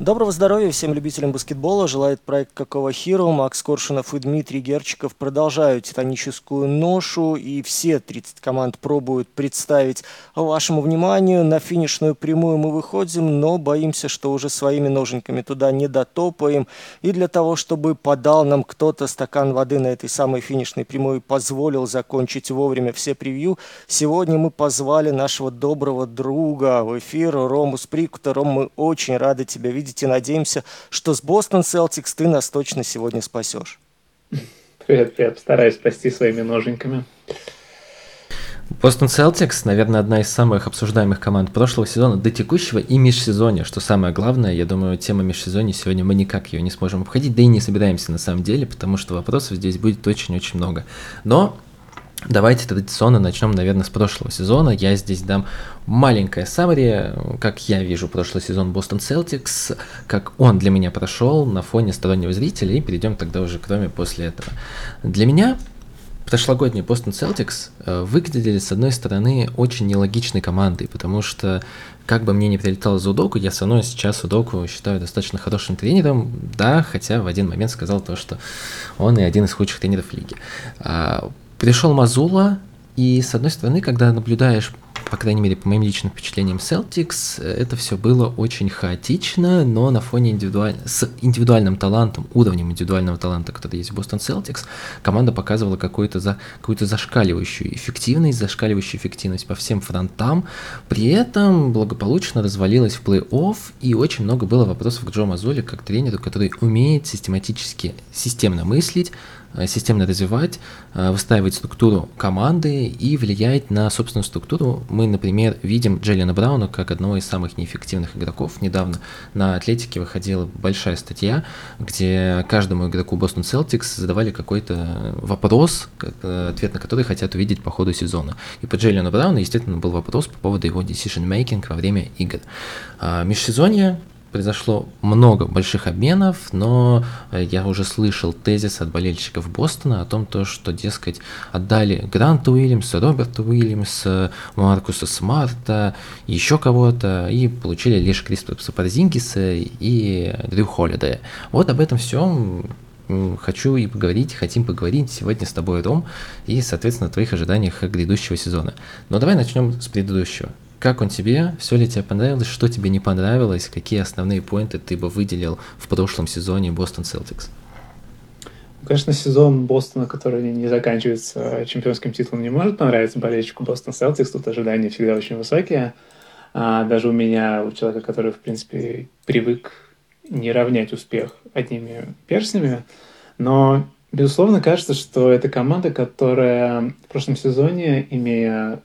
Доброго здоровья всем любителям баскетбола. Желает проект «Какого Хиро». Макс Коршунов и Дмитрий Герчиков продолжают титаническую ношу. И все 30 команд пробуют представить вашему вниманию. На финишную прямую мы выходим, но боимся, что уже своими ноженьками туда не дотопаем. И для того, чтобы подал нам кто-то стакан воды на этой самой финишной прямой и позволил закончить вовремя все превью, сегодня мы позвали нашего доброго друга в эфир Рому Сприкута. Ром, мы очень рады тебя видеть видеть и надеемся, что с Бостон Селтикс ты нас точно сегодня спасешь. Привет, привет. Стараюсь спасти своими ноженьками. Бостон Селтикс, наверное, одна из самых обсуждаемых команд прошлого сезона до текущего и межсезонья, что самое главное, я думаю, тема межсезонья сегодня мы никак ее не сможем обходить, да и не собираемся на самом деле, потому что вопросов здесь будет очень-очень много. Но Давайте традиционно начнем, наверное, с прошлого сезона. Я здесь дам маленькое саммари, как я вижу прошлый сезон Бостон Celtics, как он для меня прошел на фоне стороннего зрителя, и перейдем тогда уже к Роме после этого. Для меня прошлогодний Бостон Celtics э, выглядели, с одной стороны, очень нелогичной командой, потому что, как бы мне не прилетало за Удоку, я все равно сейчас Удоку считаю достаточно хорошим тренером, да, хотя в один момент сказал то, что он и один из худших тренеров лиги. Пришел Мазула, и с одной стороны, когда наблюдаешь, по крайней мере, по моим личным впечатлениям, Celtics, это все было очень хаотично, но на фоне индивидуаль... с индивидуальным талантом, уровнем индивидуального таланта, который есть в Бостон Celtics, команда показывала какую-то за... какую зашкаливающую эффективность, зашкаливающую эффективность по всем фронтам, при этом благополучно развалилась в плей-офф, и очень много было вопросов к Джо Мазуле, как тренеру, который умеет систематически, системно мыслить, Э, системно развивать, э, выстраивать структуру команды и влиять на собственную структуру. Мы, например, видим Джеллина Брауна как одного из самых неэффективных игроков. Недавно на Атлетике выходила большая статья, где каждому игроку Бостон Celtics задавали какой-то вопрос, э, ответ на который хотят увидеть по ходу сезона. И по Джеллину Брауну, естественно, был вопрос по поводу его decision-making во время игр. А межсезонье произошло много больших обменов, но э, я уже слышал тезис от болельщиков Бостона о том, то, что, дескать, отдали Гранта Уильямса, Роберта Уильямса, Маркуса Смарта, еще кого-то, и получили лишь Кристофа Парзингиса и Дрю Холлидея. Вот об этом всем хочу и поговорить, хотим поговорить сегодня с тобой, Ром, и, соответственно, о твоих ожиданиях грядущего сезона. Но давай начнем с предыдущего. Как он тебе? Все ли тебе понравилось? Что тебе не понравилось? Какие основные поинты ты бы выделил в прошлом сезоне Бостон Селтикс? Конечно, сезон Бостона, который не заканчивается чемпионским титулом, не может понравиться болельщику Бостон Селтикс. Тут ожидания всегда очень высокие. А даже у меня, у человека, который, в принципе, привык не равнять успех одними перстнями. Но, безусловно, кажется, что это команда, которая в прошлом сезоне, имея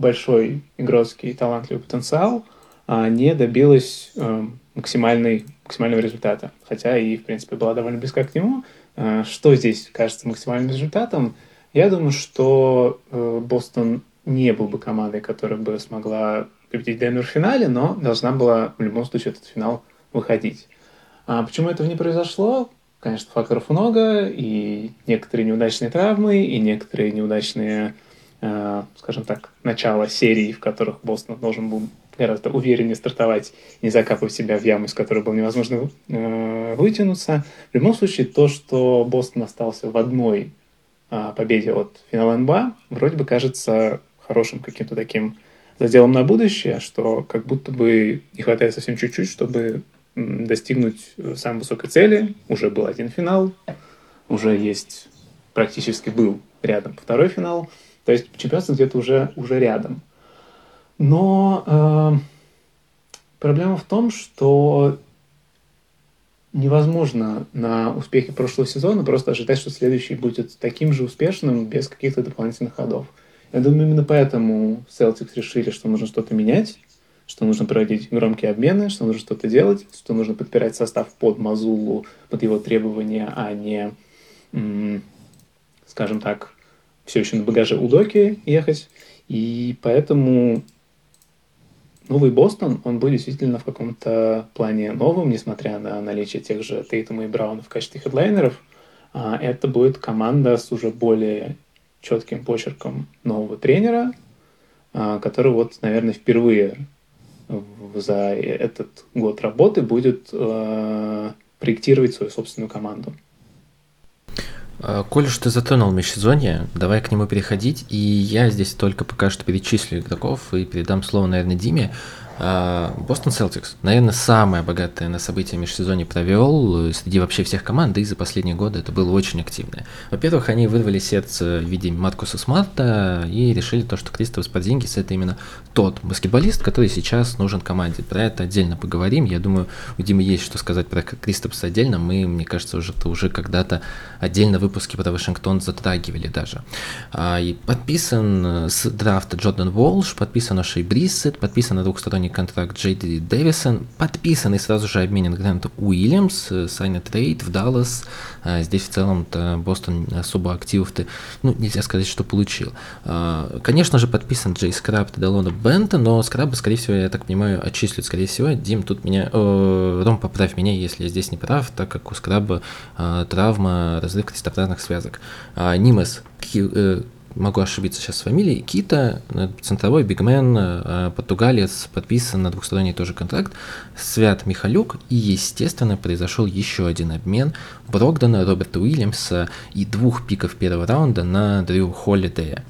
большой игротский талантливый потенциал, а не добилась э, максимальной, максимального результата. Хотя и, в принципе, была довольно близка к нему. Э, что здесь кажется максимальным результатом? Я думаю, что э, Бостон не был бы командой, которая бы смогла победить Денвер в финале, но должна была в любом случае этот финал выходить. А почему этого не произошло? Конечно, факторов много, и некоторые неудачные травмы, и некоторые неудачные скажем так, начала серии, в которых Бостон должен был гораздо увереннее стартовать, не закапывать себя в яму, из которой было невозможно э, вытянуться. В любом случае, то, что Бостон остался в одной э, победе от финала НБА, вроде бы кажется хорошим каким-то таким заделом на будущее, что как будто бы не хватает совсем чуть-чуть, чтобы достигнуть самой высокой цели. Уже был один финал, уже есть, практически был рядом второй финал – то есть чемпионство где-то уже, уже рядом. Но э, проблема в том, что невозможно на успехе прошлого сезона просто ожидать, что следующий будет таким же успешным без каких-то дополнительных ходов. Я думаю, именно поэтому Celtics решили, что нужно что-то менять, что нужно проводить громкие обмены, что нужно что-то делать, что нужно подпирать состав под Мазулу, под его требования, а не, скажем так, все еще на багаже у Доки ехать. И поэтому новый Бостон, он будет действительно в каком-то плане новым, несмотря на наличие тех же Тейтума и Брауна в качестве хедлайнеров. А это будет команда с уже более четким почерком нового тренера, а, который вот, наверное, впервые за этот год работы будет э, проектировать свою собственную команду. А, коль уж ты затронул межсезонье, давай к нему переходить, и я здесь только пока что перечислю игроков и передам слово, наверное, Диме. А, Бостон Селтикс, наверное, самое богатое на события межсезонье провел э, среди вообще всех команд, да и за последние годы это было очень активное. Во-первых, они вырвали сердце в виде Маркуса Смарта и решили то, что Кристофс Подзингис это именно тот баскетболист, который сейчас нужен команде. Про это отдельно поговорим. Я думаю, у Димы есть что сказать про Кристапса отдельно. Мы, мне кажется, уже, уже когда-то отдельно выпуски про Вашингтон затрагивали даже. А, и подписан э, с драфта Джордан Волш, подписан О'Ши Бриссетт, подписан на двухсторонний контракт Джей Ди Дэвисон, подписан и сразу же обменен Грант Уильямс, sign-and-trade в Даллас. А, здесь в целом-то Бостон особо активов-то, ну, нельзя сказать, что получил. А, конечно же, подписан Джей Скрабб и Делано Бэнтон, но Скрабба, скорее всего, я так понимаю, отчислят, скорее всего. Дим, тут меня... Э, Ром, поправь меня, если я здесь не прав, так как у Скрабба э, травма, разрыв крестообразных связок. А, Нимес, э, могу ошибиться сейчас с фамилией, Кита, э, центровой бигмен, э, португалец, подписан на двухсторонний тоже контракт, Свят Михалюк, и, естественно, произошел еще один обмен Брогдана, Роберта Уильямса и двух пиков первого раунда на Дрю Холлидея.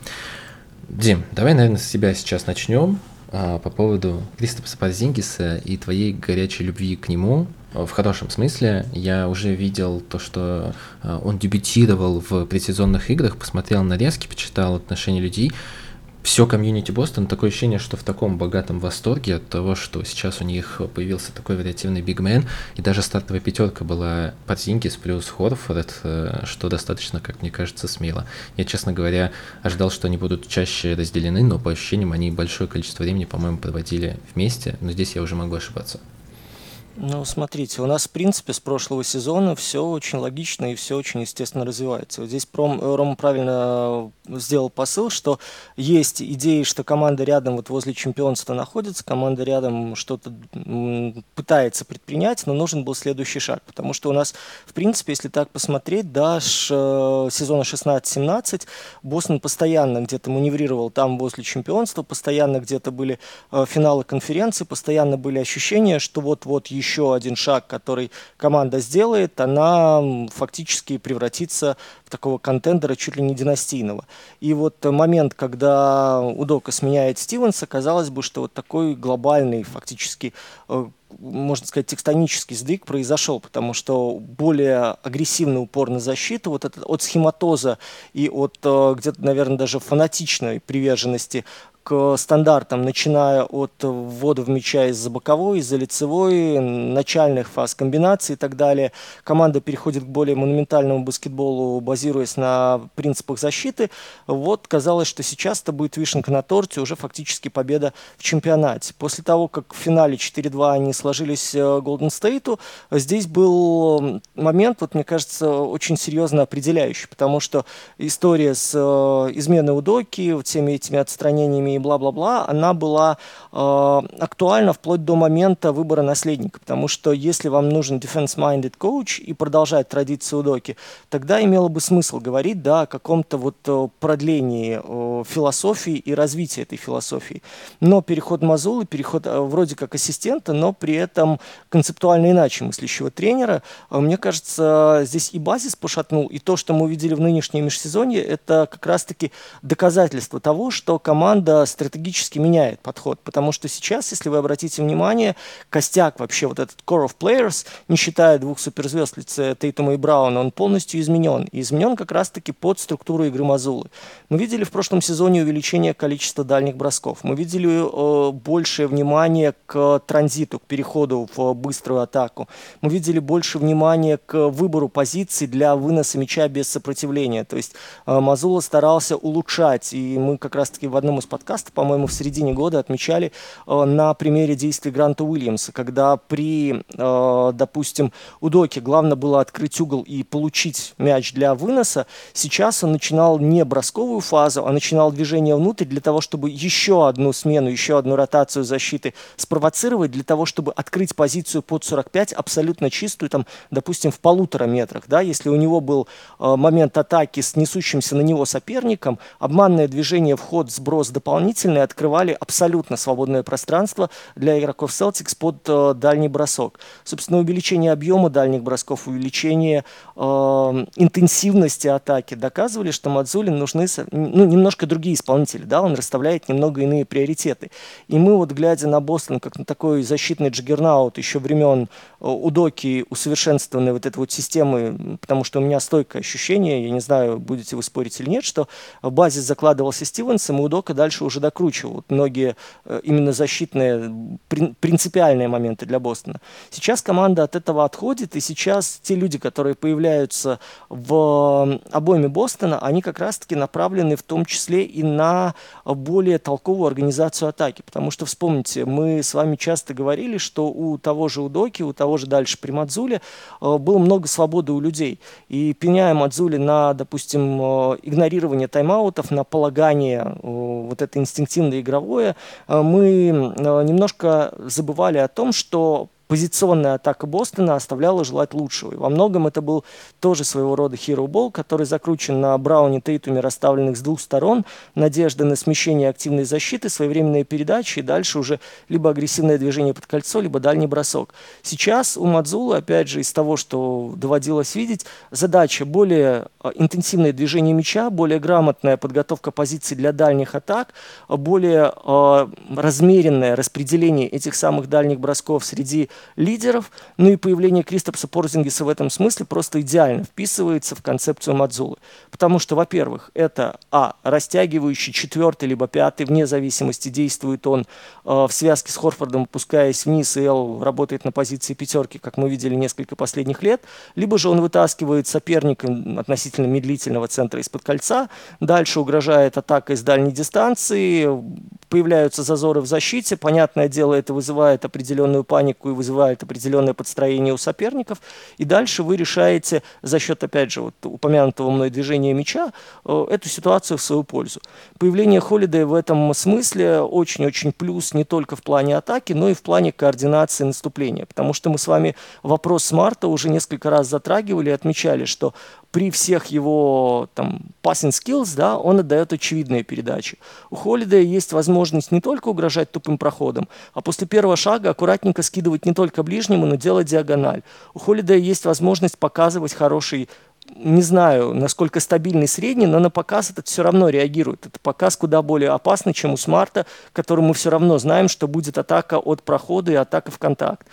Дим, давай, наверное, с себя сейчас начнем а, по поводу Кристопса Парзингиса и твоей горячей любви к нему в хорошем смысле. Я уже видел то, что э, он дебютировал в предсезонных играх, посмотрел нарезки, почитал отношения людей. Все комьюнити Бостон, такое ощущение, что в таком богатом восторге от того, что сейчас у них появился такой вариативный бигмен, и даже стартовая пятерка была Подзингис плюс Хорфорд, э, что достаточно, как мне кажется, смело. Я, честно говоря, ожидал, что они будут чаще разделены, но по ощущениям они большое количество времени, по-моему, проводили вместе, но здесь я уже могу ошибаться. Ну, смотрите, у нас, в принципе, с прошлого сезона все очень логично и все очень естественно развивается. Здесь Пром, э, Рома правильно сделал посыл, что есть идеи, что команда рядом вот возле чемпионства находится, команда рядом что-то пытается предпринять, но нужен был следующий шаг. Потому что у нас, в принципе, если так посмотреть, да, э, сезона 16-17 Бостон постоянно где-то маневрировал там возле чемпионства, постоянно где-то были э, финалы конференции, постоянно были ощущения, что вот-вот еще еще один шаг, который команда сделает, она фактически превратится в такого контендера чуть ли не династийного. И вот момент, когда Удока сменяет Стивенса, казалось бы, что вот такой глобальный фактически э, можно сказать, тектонический сдвиг произошел, потому что более агрессивный упор на защиту, вот этот от схематоза и от э, где-то, наверное, даже фанатичной приверженности к стандартам, начиная от ввода в мяча из-за боковой, из-за лицевой, начальных фаз комбинаций и так далее. Команда переходит к более монументальному баскетболу, базируясь на принципах защиты. Вот казалось, что сейчас это будет вишенка на торте, уже фактически победа в чемпионате. После того, как в финале 4-2 они сложились Голден Стейту, здесь был момент, вот мне кажется, очень серьезно определяющий, потому что история с э, изменой Удоки, всеми этими отстранениями и бла-бла-бла, она была э, актуальна вплоть до момента выбора наследника. Потому что если вам нужен defense-minded coach и продолжать традицию Доки, тогда имело бы смысл говорить да, о каком-то вот э, продлении э, философии и развитии этой философии. Но переход Мазулы, переход э, вроде как ассистента, но при этом концептуально иначе мыслящего тренера, э, мне кажется, здесь и базис пошатнул, и то, что мы увидели в нынешнем межсезонье, это как раз-таки доказательство того, что команда стратегически меняет подход, потому что сейчас, если вы обратите внимание, костяк вообще, вот этот core of players, не считая двух суперзвезд лице Тейтума и Брауна, он полностью изменен. И изменен как раз-таки под структуру игры Мазулы. Мы видели в прошлом сезоне увеличение количества дальних бросков. Мы видели э, большее внимание к транзиту, к переходу в быструю атаку. Мы видели больше внимания к выбору позиций для выноса мяча без сопротивления. То есть э, Мазула старался улучшать, и мы как раз-таки в одном из подкастов подкаста, по-моему, в середине года отмечали э, на примере действий Гранта Уильямса, когда при, э, допустим, Удоке главное было открыть угол и получить мяч для выноса, сейчас он начинал не бросковую фазу, а начинал движение внутрь для того, чтобы еще одну смену, еще одну ротацию защиты спровоцировать, для того, чтобы открыть позицию под 45 абсолютно чистую, там, допустим, в полутора метрах, да, если у него был э, момент атаки с несущимся на него соперником, обманное движение, вход, сброс, дополнительные открывали абсолютно свободное пространство для игроков Celtics под э, дальний бросок. Собственно, увеличение объема дальних бросков, увеличение э, интенсивности атаки доказывали, что Мадзулин нужны ну, немножко другие исполнители, да, он расставляет немного иные приоритеты. И мы вот, глядя на Бостон, как на такой защитный джиггернаут еще времен э, Удоки, усовершенствованной вот этой вот системы, потому что у меня стойкое ощущение, я не знаю, будете вы спорить или нет, что базис закладывался Стивенсом, и Удока дальше уже докручивал вот многие э, именно защитные, принципиальные моменты для Бостона. Сейчас команда от этого отходит, и сейчас те люди, которые появляются в обойме Бостона, они как раз-таки направлены в том числе и на более толковую организацию атаки. Потому что, вспомните, мы с вами часто говорили, что у того же Удоки, у того же дальше при Мадзуле э, было много свободы у людей. И пеняя Мадзуле на, допустим, э, игнорирование тайм-аутов, на полагание вот это инстинктивное игровое, мы немножко забывали о том, что позиционная атака Бостона оставляла желать лучшего. И во многом это был тоже своего рода hero ball, который закручен на Брауне Тейтуме, расставленных с двух сторон, надежда на смещение активной защиты, своевременные передачи и дальше уже либо агрессивное движение под кольцо, либо дальний бросок. Сейчас у Мадзула, опять же, из того, что доводилось видеть, задача более а, интенсивное движение мяча, более грамотная подготовка позиций для дальних атак, более э, размеренное распределение этих самых дальних бросков среди лидеров. Ну и появление Кристопса Порзингиса в этом смысле просто идеально вписывается в концепцию Мадзулы. Потому что, во-первых, это, а, растягивающий четвертый либо пятый, вне зависимости, действует он э, в связке с Хорфордом, опускаясь вниз, и Эл работает на позиции пятерки, как мы видели несколько последних лет, либо же он вытаскивает соперника относительно медлительного центра из-под кольца, дальше угрожает атакой с дальней дистанции, появляются зазоры в защите, понятное дело, это вызывает определенную панику и вызывает определенное подстроение у соперников, и дальше вы решаете за счет, опять же, вот упомянутого мной движения мяча э, эту ситуацию в свою пользу. Появление Холидея в этом смысле очень-очень плюс не только в плане атаки, но и в плане координации наступления, потому что мы с вами вопрос Смарта уже несколько раз затрагивали и отмечали, что при всех его там passing skills, да, он отдает очевидные передачи. У Холидея есть возможность не только угрожать тупым проходом, а после первого шага аккуратненько скидывать не только ближнему, но делать диагональ. У Холидея есть возможность показывать хороший не знаю, насколько стабильный средний, но на показ этот все равно реагирует. Это показ куда более опасный, чем у Смарта, который мы все равно знаем, что будет атака от прохода и атака в контакт.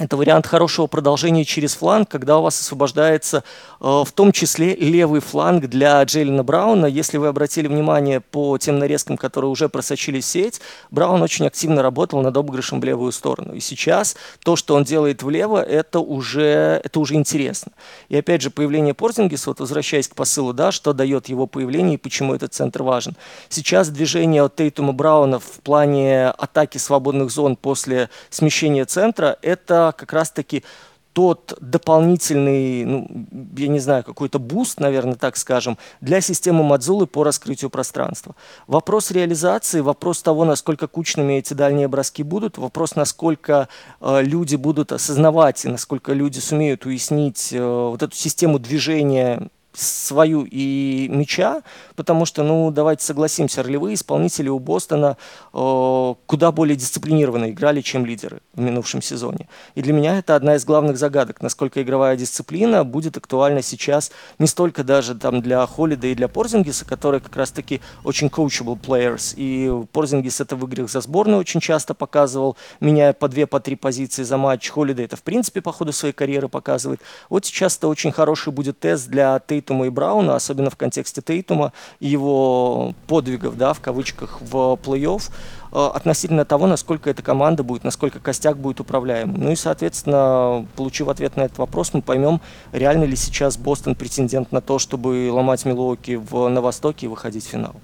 Это вариант хорошего продолжения через фланг, когда у вас освобождается э, в том числе левый фланг для Джейлина Брауна. Если вы обратили внимание по тем нарезкам, которые уже просочились в сеть, Браун очень активно работал над обыгрышем в левую сторону. И сейчас то, что он делает влево, это уже, это уже интересно. И опять же, появление Порзингиса, вот возвращаясь к посылу, да, что дает его появление и почему этот центр важен. Сейчас движение от Тейтума Брауна в плане атаки свободных зон после смещения центра, это как раз-таки тот дополнительный, ну, я не знаю, какой-то буст, наверное, так скажем, для системы Маззуллы по раскрытию пространства. Вопрос реализации, вопрос того, насколько кучными эти дальние броски будут, вопрос, насколько э, люди будут осознавать и насколько люди сумеют уяснить э, вот эту систему движения свою и мяча, потому что, ну, давайте согласимся, ролевые исполнители у Бостона э, куда более дисциплинированно играли, чем лидеры в минувшем сезоне. И для меня это одна из главных загадок, насколько игровая дисциплина будет актуальна сейчас не столько даже там для Холлида и для Порзингиса, которые как раз-таки очень coachable players, и Порзингис это в играх за сборную очень часто показывал, меняя по две, по три позиции за матч. Холлида это в принципе по ходу своей карьеры показывает. Вот сейчас это очень хороший будет тест для Тейта Тейтума и Брауна, особенно в контексте Тейтума и его подвигов, да, в кавычках, в плей-офф, э, относительно того, насколько эта команда будет, насколько костяк будет управляем. Ну и, соответственно, получив ответ на этот вопрос, мы поймем, реально ли сейчас Бостон претендент на то, чтобы ломать Милуоки в, на Востоке и выходить в финал.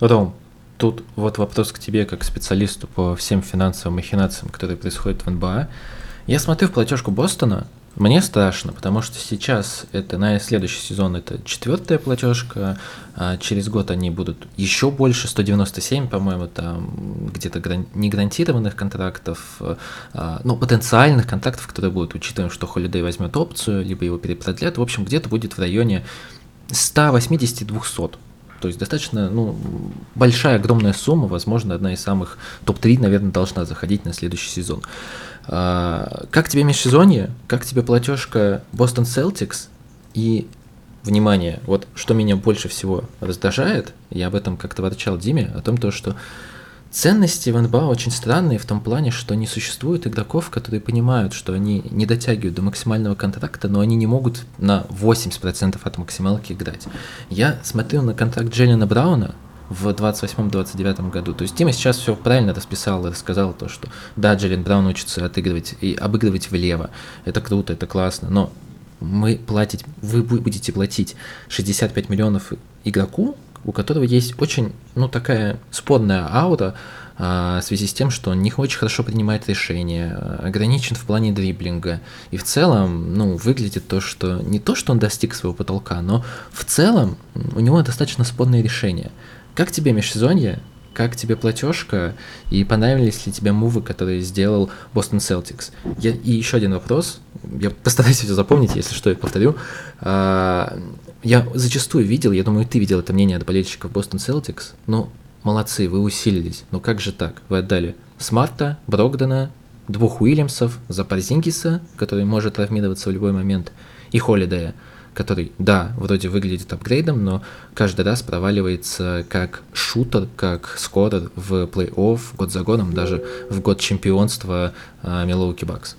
Ром, тут вот вопрос к тебе, как специалисту по всем финансовым махинациям, которые происходят в НБА. Я смотрю в платежку Бостона, мне страшно, потому что сейчас это на следующий сезон это четвертая платежка, а через год они будут еще больше, 197, по-моему, там где-то гран... не гарантированных контрактов, а, ну, потенциальных контрактов, которые будут, учитывая, что Холидей возьмет опцию, либо его перепродлят, в общем, где-то будет в районе 180-200 То есть достаточно, ну, большая, огромная сумма, возможно, одна из самых топ-3, наверное, должна заходить на следующий сезон. А, как тебе межсезонье? Как тебе платежка Boston Celtics? И, внимание, вот что меня больше всего раздражает, я об этом как-то ворчал Диме, о том, то, что Ценности в НБА очень странные в том плане, что не существует игроков, которые понимают, что они не дотягивают до максимального контракта, но они не могут на 80% от максималки играть. Я смотрел на контракт Джеллина Брауна в 28-29 году. То есть Тима сейчас все правильно расписал и рассказал то, что да, Джеллин Браун учится отыгрывать и обыгрывать влево. Это круто, это классно, но мы платить, вы будете платить 65 миллионов игроку, у которого есть очень, ну, такая спорная аура а, в связи с тем, что он не очень хорошо принимает решения, ограничен в плане дриблинга. И в целом, ну, выглядит то, что не то, что он достиг своего потолка, но в целом у него достаточно спорные решения. Как тебе межсезонье? Как тебе платежка? И понравились ли тебе мувы, которые сделал Бостон Celtics? Я, и еще один вопрос. Я постараюсь все запомнить, если что, я повторю. А, я зачастую видел, я думаю, ты видел это мнение от болельщиков Бостон Celtics, но молодцы, вы усилились. Но как же так? Вы отдали Смарта, Брогдена, двух Уильямсов, за Парзингиса, который может травмироваться в любой момент, и Холидея, который, да, вроде выглядит апгрейдом, но каждый раз проваливается как шутер, как скорер в плей-офф год за годом, даже в год чемпионства Милоуки Бакс.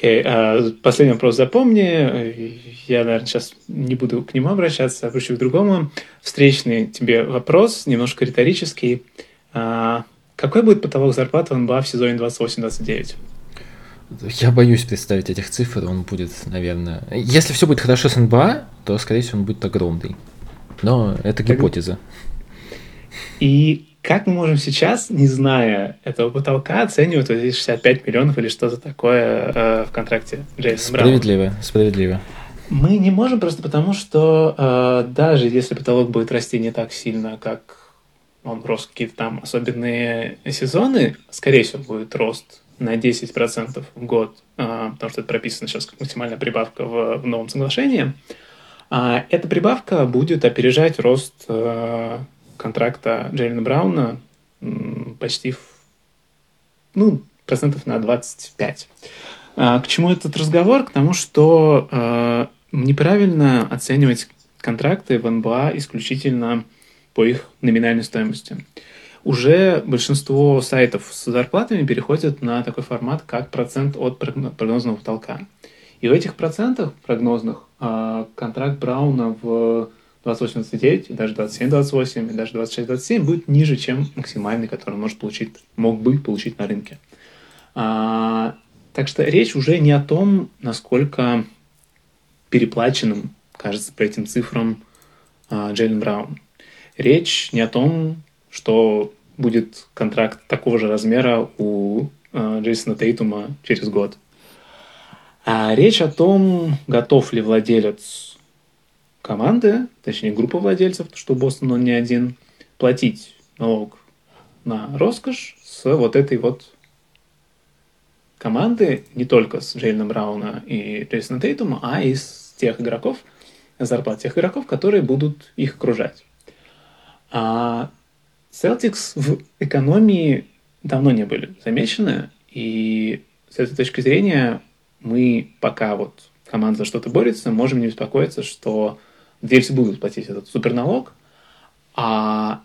Окей, okay, uh, последний вопрос запомни. Я, наверное, сейчас не буду к нему обращаться, обращу к другому. Встречный тебе вопрос, немножко риторический. Uh, какой будет потолок зарплаты в НБА в сезоне 28-29? Я боюсь представить этих цифр, он будет, наверное... Если все будет хорошо с НБА, то, скорее всего, он будет огромный. Но это гипотеза. И как мы можем сейчас, не зная этого потолка, оценивать вот эти 65 миллионов или что-то такое э, в контракте Джейсона Справедливо, Брауна? справедливо. Мы не можем просто потому, что э, даже если потолок будет расти не так сильно, как он рос какие-то там особенные сезоны, скорее всего, будет рост на 10% в год, э, потому что это прописано сейчас как максимальная прибавка в, в новом соглашении. А эта прибавка будет опережать рост э, контракта Джейлина Брауна почти в, ну, процентов на 25. А, к чему этот разговор? К тому, что э, неправильно оценивать контракты в НБА исключительно по их номинальной стоимости. Уже большинство сайтов с зарплатами переходят на такой формат, как процент от прогнозного потолка. И в этих процентах прогнозных э, контракт Брауна в 28-29, и даже 27-28, и даже 26-27 будет ниже, чем максимальный, который он может получить, мог бы получить на рынке. А, так что речь уже не о том, насколько переплаченным кажется по этим цифрам а, Джейлен Браун. Речь не о том, что будет контракт такого же размера у а, Джейсона Тейтума через год. А речь о том, готов ли владелец команды, точнее группа владельцев, что Бостон он не один, платить налог на роскошь с вот этой вот команды, не только с Джейленом Брауна и Джейсона Тейтума, а и с тех игроков, зарплат тех игроков, которые будут их окружать. А Celtics в экономии давно не были замечены, и с этой точки зрения мы пока вот команда за что-то борется, можем не беспокоиться, что владельцы будут платить этот суперналог, а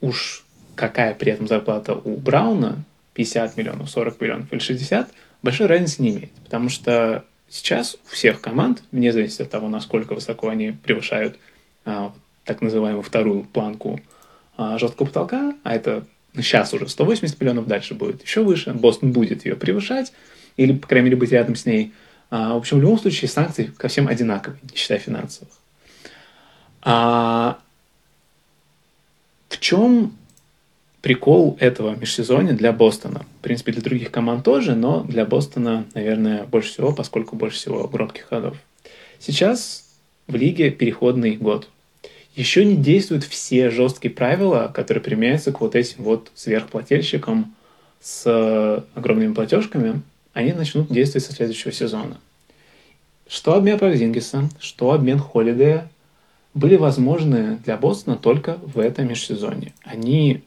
уж какая при этом зарплата у Брауна, 50 миллионов, 40 миллионов или 60, большой разницы не имеет. Потому что сейчас у всех команд, вне зависимости от того, насколько высоко они превышают а, так называемую вторую планку а, жесткого потолка, а это сейчас уже 180 миллионов, дальше будет еще выше, Бостон будет ее превышать, или, по крайней мере, быть рядом с ней – в общем, в любом случае санкции ко всем одинаковые, не считая финансовых. А в чем прикол этого межсезонья для Бостона? В принципе, для других команд тоже, но для Бостона, наверное, больше всего, поскольку больше всего громких ходов. Сейчас в лиге переходный год. Еще не действуют все жесткие правила, которые применяются к вот этим вот сверхплательщикам с огромными платежками – они начнут действовать со следующего сезона. Что обмен Парзингиса, что обмен Холидея были возможны для Бостона только в этом межсезонье. Они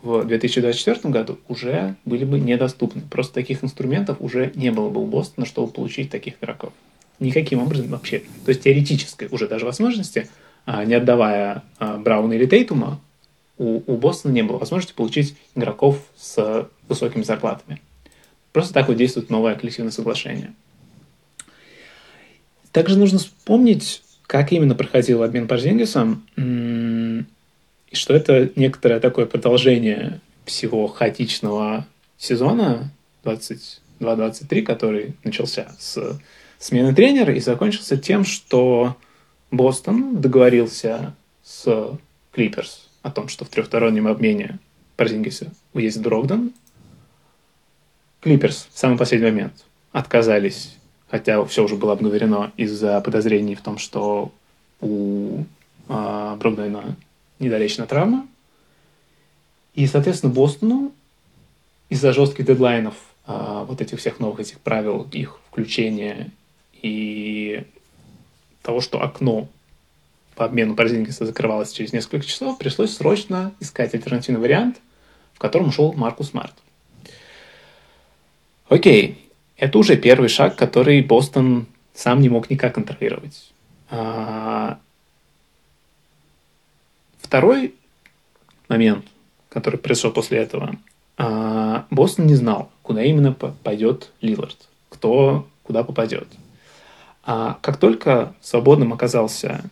в 2024 году уже были бы недоступны. Просто таких инструментов уже не было бы у Бостона, чтобы получить таких игроков. Никаким образом вообще. То есть теоретической уже даже возможности, а, не отдавая а, Брауна или Тейтума, у, у Бостона не было возможности получить игроков с высокими зарплатами. Просто так вот действует новое коллективное соглашение. Также нужно вспомнить, как именно проходил обмен Парзингисом, и что это некоторое такое продолжение всего хаотичного сезона 22-23, который начался с смены тренера и закончился тем, что Бостон договорился с Клиперс о том, что в трехстороннем обмене Парзингиса уедет Брогдон. Клиперс в самый последний момент отказались хотя все уже было обговорено из-за подозрений в том, что у а, Брогдена недолечена травма. И, соответственно, Бостону из-за жестких дедлайнов а, вот этих всех новых этих правил, их включения и того, что окно по обмену Порзингиса закрывалось через несколько часов, пришлось срочно искать альтернативный вариант, в котором ушел Маркус Март. Окей, это уже первый шаг, который Бостон сам не мог никак контролировать. А... Второй момент, который произошел после этого, а... Бостон не знал, куда именно пойдет Лилард, кто куда попадет. А как только свободным оказался,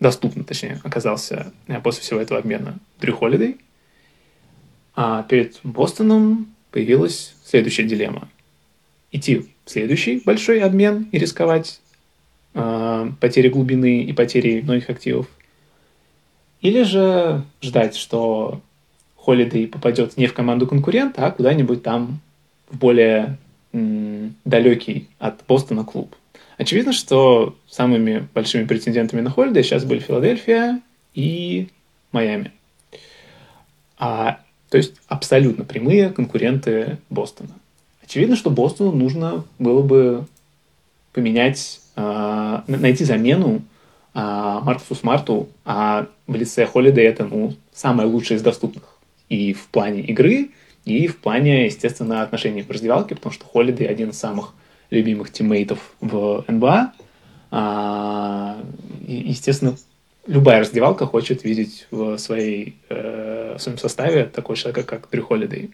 доступно, точнее, оказался э, после всего этого обмена Дрю Холидей, а перед Бостоном появилась следующая дилемма – идти в следующий большой обмен и рисковать э, потерей глубины и потерей многих активов. Или же ждать, что Холидей попадет не в команду конкурента, а куда-нибудь там в более м, далекий от Бостона клуб. Очевидно, что самыми большими претендентами на Холидей сейчас были Филадельфия и Майами. А, то есть абсолютно прямые конкуренты Бостона. Очевидно, что Бостону нужно было бы поменять, э, найти замену э, Маркусу Смарту, а в лице Холидей это ну, самое лучшее из доступных и в плане игры, и в плане, естественно, отношений в раздевалке, потому что Холидей один из самых любимых тиммейтов в НБА. А, естественно, любая раздевалка хочет видеть в, своей, э, в своем составе такого человека, как Дрю Холидей.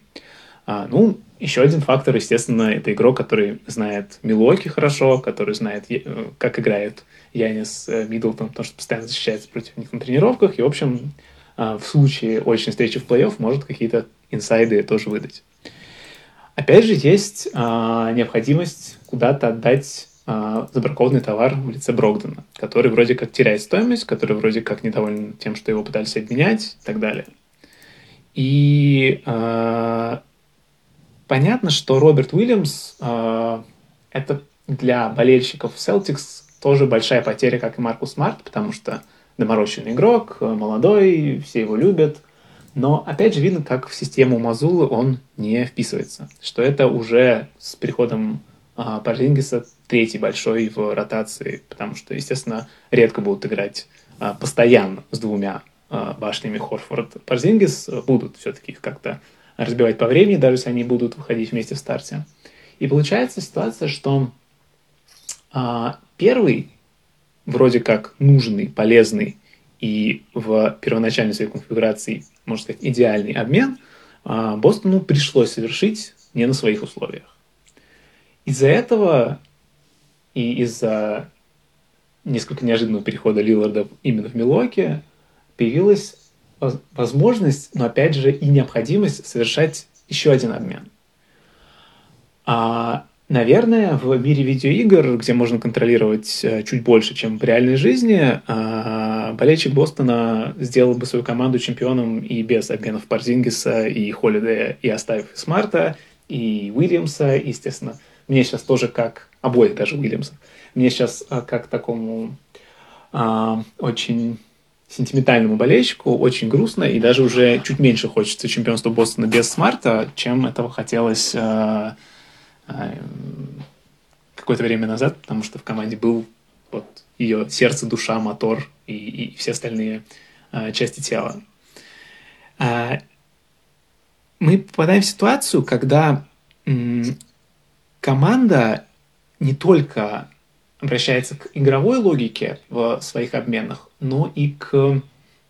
А, ну, еще один фактор, естественно, это игрок, который знает Милуоки хорошо, который знает, э, как играет Янис э, Миддлтон, потому что постоянно защищается против них на тренировках, и, в общем, а, в случае очень встречи в плей-офф может какие-то инсайды тоже выдать. Опять же, есть а, необходимость куда-то отдать забракованный товар в лице Брогдена, который вроде как теряет стоимость, который вроде как недоволен тем, что его пытались обменять и так далее. И а, Понятно, что Роберт Уильямс э, это для болельщиков Celtics тоже большая потеря, как и Маркус Смарт, потому что доморощенный игрок, молодой, все его любят. Но опять же видно, как в систему Мазулы он не вписывается. Что это уже с приходом а, Парзингиса третий большой в ротации, потому что, естественно, редко будут играть а, постоянно с двумя а, башнями Хорфорд. Парзингис будут все-таки как-то разбивать по времени, даже если они будут выходить вместе в старте. И получается ситуация, что а, первый, вроде как нужный, полезный и в первоначальной своей конфигурации, можно сказать, идеальный обмен, а, Бостону пришлось совершить не на своих условиях. Из-за этого и из-за несколько неожиданного перехода Лиларда именно в Милуоке появилась возможность, но опять же и необходимость совершать еще один обмен. А, наверное, в мире видеоигр, где можно контролировать э, чуть больше, чем в реальной жизни, а, болельщик Бостона сделал бы свою команду чемпионом и без обменов Парзингиса, и Холидея, и оставив Смарта, и Уильямса, естественно. Мне сейчас тоже как... Обоих даже Уильямса. Мне сейчас э, как такому а, очень сентиментальному болельщику очень грустно, и даже уже чуть меньше хочется чемпионства Бостона без Смарта, чем этого хотелось э, э, какое-то время назад, потому что в команде был вот ее сердце, душа, мотор и, и все остальные э, части тела. Э, мы попадаем в ситуацию, когда команда не только обращается к игровой логике в своих обменах, но и к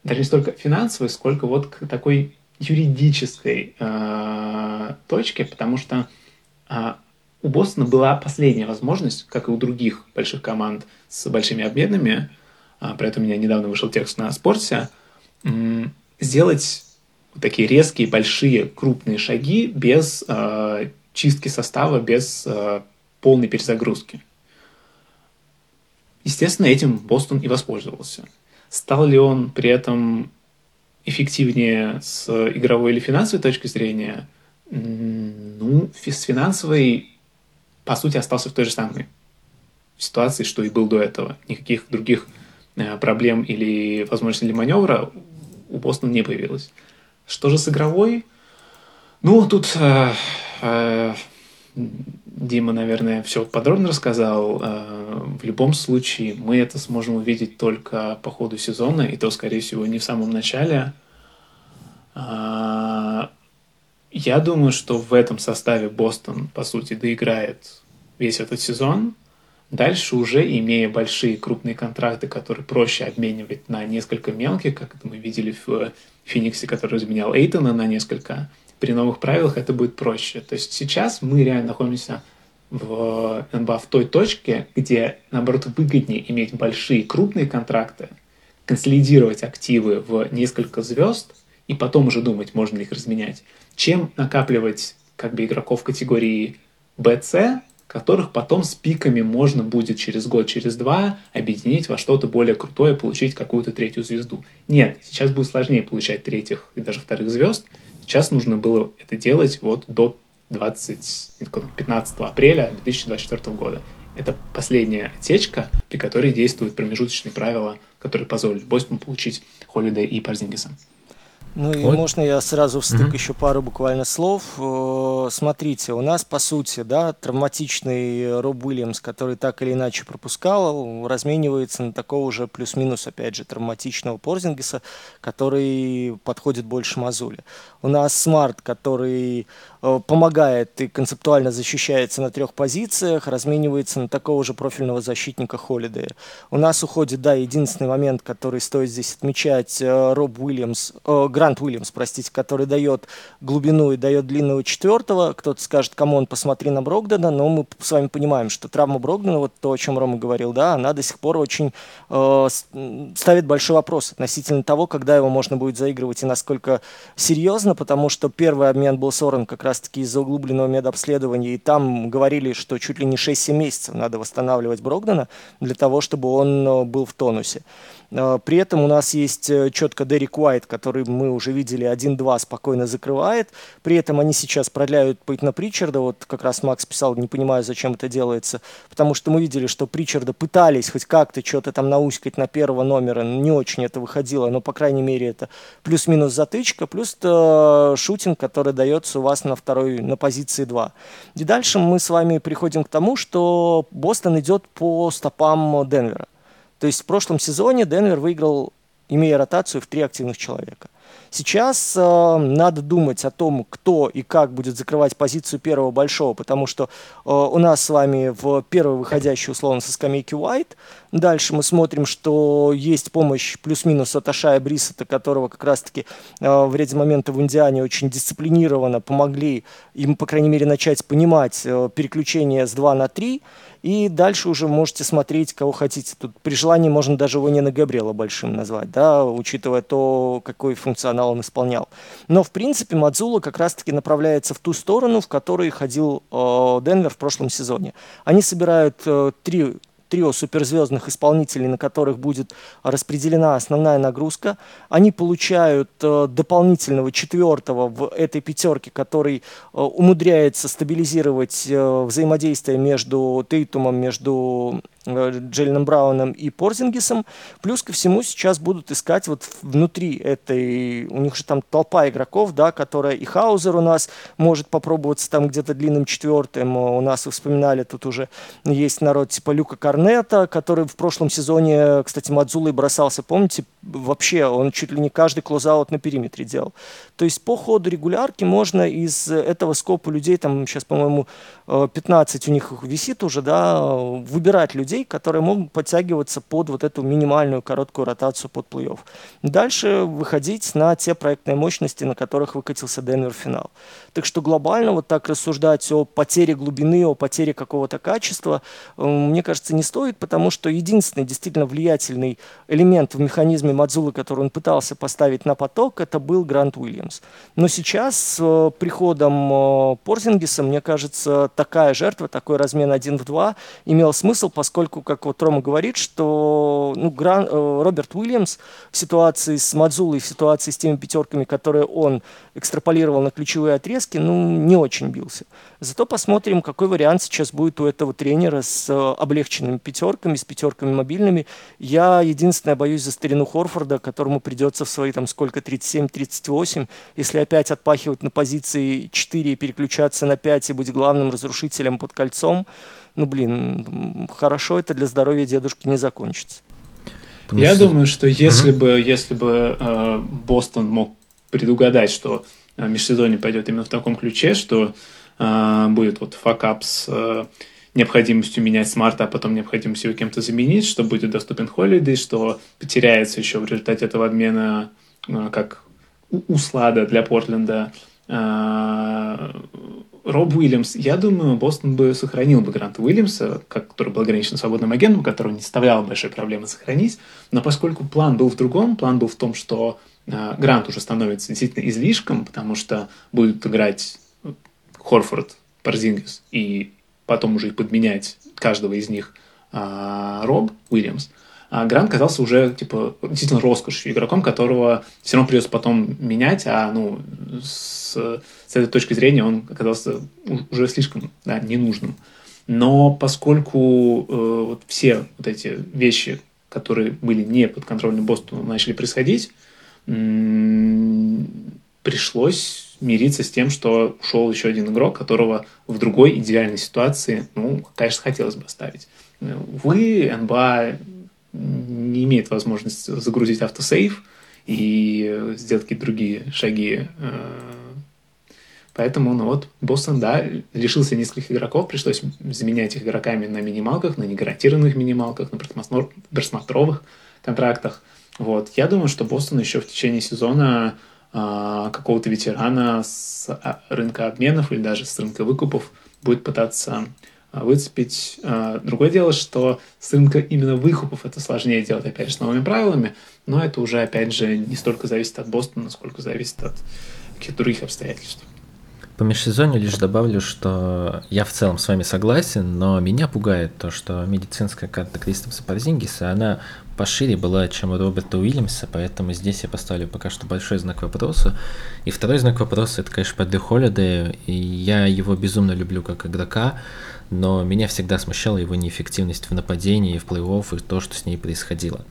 даже не столько финансовой, сколько вот к такой юридической э, точке, потому что э, у Бостона была последняя возможность, как и у других больших команд с большими обменами, э, про это у меня недавно вышел текст на спорте, э, сделать такие резкие, большие, крупные шаги без э, чистки состава, без э, полной перезагрузки. Естественно, этим Бостон и воспользовался. Стал ли он при этом эффективнее с игровой или финансовой точки зрения? Ну, с финансовой, по сути, остался в той же самой ситуации, что и был до этого. Никаких других э, проблем или возможностей для маневра у Бостона не появилось. Что же с игровой? Ну, тут э, Дима, наверное, все подробно рассказал. Э, в любом случае, мы это сможем увидеть только по ходу сезона, и то, скорее всего, не в самом начале. А, я думаю, что в этом составе Бостон, по сути, доиграет весь этот сезон. Дальше уже, имея большие крупные контракты, которые проще обменивать на несколько мелких, как это мы видели в Фениксе, который разменял Эйтона на несколько, при новых правилах это будет проще. То есть сейчас мы реально находимся в НБА в той точке, где, наоборот, выгоднее иметь большие, крупные контракты, консолидировать активы в несколько звезд и потом уже думать, можно ли их разменять, чем накапливать как бы игроков категории BC, которых потом с пиками можно будет через год, через два объединить во что-то более крутое, получить какую-то третью звезду. Нет, сейчас будет сложнее получать третьих и даже вторых звезд, Сейчас нужно было это делать вот до 20, 15 апреля 2024 года. Это последняя отсечка, при которой действуют промежуточные правила, которые позволят Бостону получить Холидей и Парзингиса. Ну и вот. можно я сразу встык mm-hmm. еще пару буквально слов. Э, смотрите, у нас по сути, да, травматичный Роб Уильямс, который так или иначе пропускал, разменивается на такого же плюс-минус, опять же, травматичного Порзингиса, который подходит больше Маззулле. У нас Смарт, который Э, помогает и концептуально защищается на трех позициях, разменивается на такого же профильного защитника Холидея. У нас уходит, да, единственный момент, который стоит здесь отмечать, э, Роб Уильямс, э, Грант Уильямс, простите, который дает глубину и дает длинного четвертого. Кто-то скажет, кому он посмотри на Брогдена, но мы с вами понимаем, что травма Брогдена, вот то, о чем Рома говорил, да, она до сих пор очень э, ставит большой вопрос относительно того, когда его можно будет заигрывать и насколько серьезно, потому что первый обмен был сорван как раз-таки из-за углубленного медобследования, и там говорили, что чуть ли не 6-7 месяцев надо восстанавливать Брогдана для того, чтобы он э, был в тонусе. Э, при этом у нас есть э, четко Дерек Уайт, который мы уже видели 1-2 спокойно закрывает. При этом они сейчас продляют Пейтна Причарда. Вот как раз Макс писал, не понимаю, зачем это делается. Потому что мы видели, что Причарда пытались хоть как-то что-то там науськать на первого номера. Не очень это выходило, но, по крайней мере, это плюс-минус затычка, плюс -то шутинг, который дается у вас на второй, на позиции 2. И дальше мы с вами приходим к тому, что Бостон идет по стопам Денвера. То есть в прошлом сезоне Денвер выиграл, имея ротацию в три активных человека. Сейчас э, надо думать о том, кто и как будет закрывать позицию первого большого, потому что э, у нас с вами в первый выходящий условно со скамейки Уайт. Дальше мы смотрим, что есть помощь плюс-минус от Ашая Брисета, которого как раз-таки э, в ряде моментов в Индиане очень дисциплинированно помогли им, по крайней мере, начать понимать э, переключение с 2 на 3. И дальше уже можете смотреть, кого хотите. Тут при желании можно даже его не на Габриэла большим назвать, да, учитывая то, какой функционал он исполнял. Но, в принципе, Мадзула как раз-таки направляется в ту сторону, в которой ходил э, Денвер в прошлом сезоне. Они собирают э, три трио суперзвездных исполнителей, на которых будет распределена основная нагрузка. Они получают э, дополнительного четвертого в этой пятерке, который э, умудряется стабилизировать э, взаимодействие между Тейтумом, между э, Джейленом Брауном и Порзингисом. Плюс ко всему сейчас будут искать вот внутри этой, у них же там толпа игроков, да, которая и Хаузер у нас может попробоваться там где-то длинным четвертым. У нас, вы вспоминали, тут уже есть народ типа Люка Корнета, который в прошлом сезоне, кстати, Мадзулой бросался, помните, вообще он чуть ли не каждый клозаут на периметре делал. То есть по ходу регулярки можно из этого скопа людей, там сейчас, по-моему, 15 у них висит уже, да, выбирать людей, которые могут подтягиваться под вот эту минимальную короткую ротацию под плей-офф. Дальше выходить на те проектные мощности, на которых выкатился Денвер финал. Так что глобально вот так рассуждать о потере глубины, о потере какого-то качества, э, мне кажется, не стоит, потому что единственный действительно влиятельный элемент в механизме Мадзулы, который он пытался поставить на поток, это был Грант Уильямс. Но сейчас с э, приходом э, Порзингиса, мне кажется, такая жертва, такой размен 1 в 2 имел смысл, поскольку, как вот Рома говорит, что ну, Гран, э, Роберт Уильямс в ситуации с Мадзулой, в ситуации с теми пятерками, которые он экстраполировал на ключевые отрезки, ну, не очень бился. Зато посмотрим, какой вариант сейчас будет у этого тренера с э, облегченными пятерками, с пятерками мобильными. Я единственное боюсь за старину Хорфорда, которому придется в свои там сколько, 37-38, если опять отпахивать на позиции 4 и переключаться на 5 и быть главным разрушителем под кольцом, ну, блин, хорошо это для здоровья дедушки не закончится. Я думаю, что если угу. бы, если бы э, Бостон мог предугадать, что э, межсезонье пойдет именно в таком ключе, что э, будет вот факап с э, необходимостью менять смарта, а потом необходимостью его кем-то заменить, что будет доступен Холидей, что потеряется еще в результате этого обмена э, как услада для Портленда э, Роб Уильямс, я думаю, Бостон бы сохранил бы Гранта Уильямса, который был ограничен свободным агентом, которого не составляло большой проблемы сохранить. Но поскольку план был в другом, план был в том, что э, Грант уже становится действительно излишком, потому что будут играть Хорфорд, Парзингис, и потом уже их подменять каждого из них э, Роб Уильямс, а Грант казался уже, типа, действительно роскошью, игроком, которого все равно придется потом менять, а, ну, с, с этой точки зрения он оказался уже слишком да, ненужным. Но поскольку э, вот все вот эти вещи, которые были не под контролем Бостону, начали происходить, пришлось мириться с тем, что ушел еще один игрок, которого в другой идеальной ситуации, ну, конечно, хотелось бы оставить. Вы, НБА, не имеет возможности загрузить автосейв и сделать какие-то другие шаги. Э, поэтому, ну вот, Бостон, да, лишился нескольких игроков, пришлось заменять их игроками на минималках, на негарантированных минималках, на просмотровых контрактах. Вот. Я думаю, что Бостон еще в течение сезона а, какого-то ветерана с а, рынка обменов или даже с рынка выкупов будет пытаться выцепить. А, другое дело, что с рынка именно выкупов это сложнее делать, опять же, с новыми правилами, но это уже, опять же, не столько зависит от Бостона, сколько зависит от каких-то других обстоятельств. По межсезонью лишь добавлю, что я в целом с вами согласен, но меня пугает то, что медицинская карта Кристофа Порзингиса, она пошире была, чем у Роберта Уильямса, поэтому здесь я поставлю пока что большой знак вопроса. И второй знак вопроса, это, конечно, по Дрю Холидею, и я его безумно люблю как игрока, но меня всегда смущала его неэффективность в нападении, в плей-офф и то, что с ней происходило.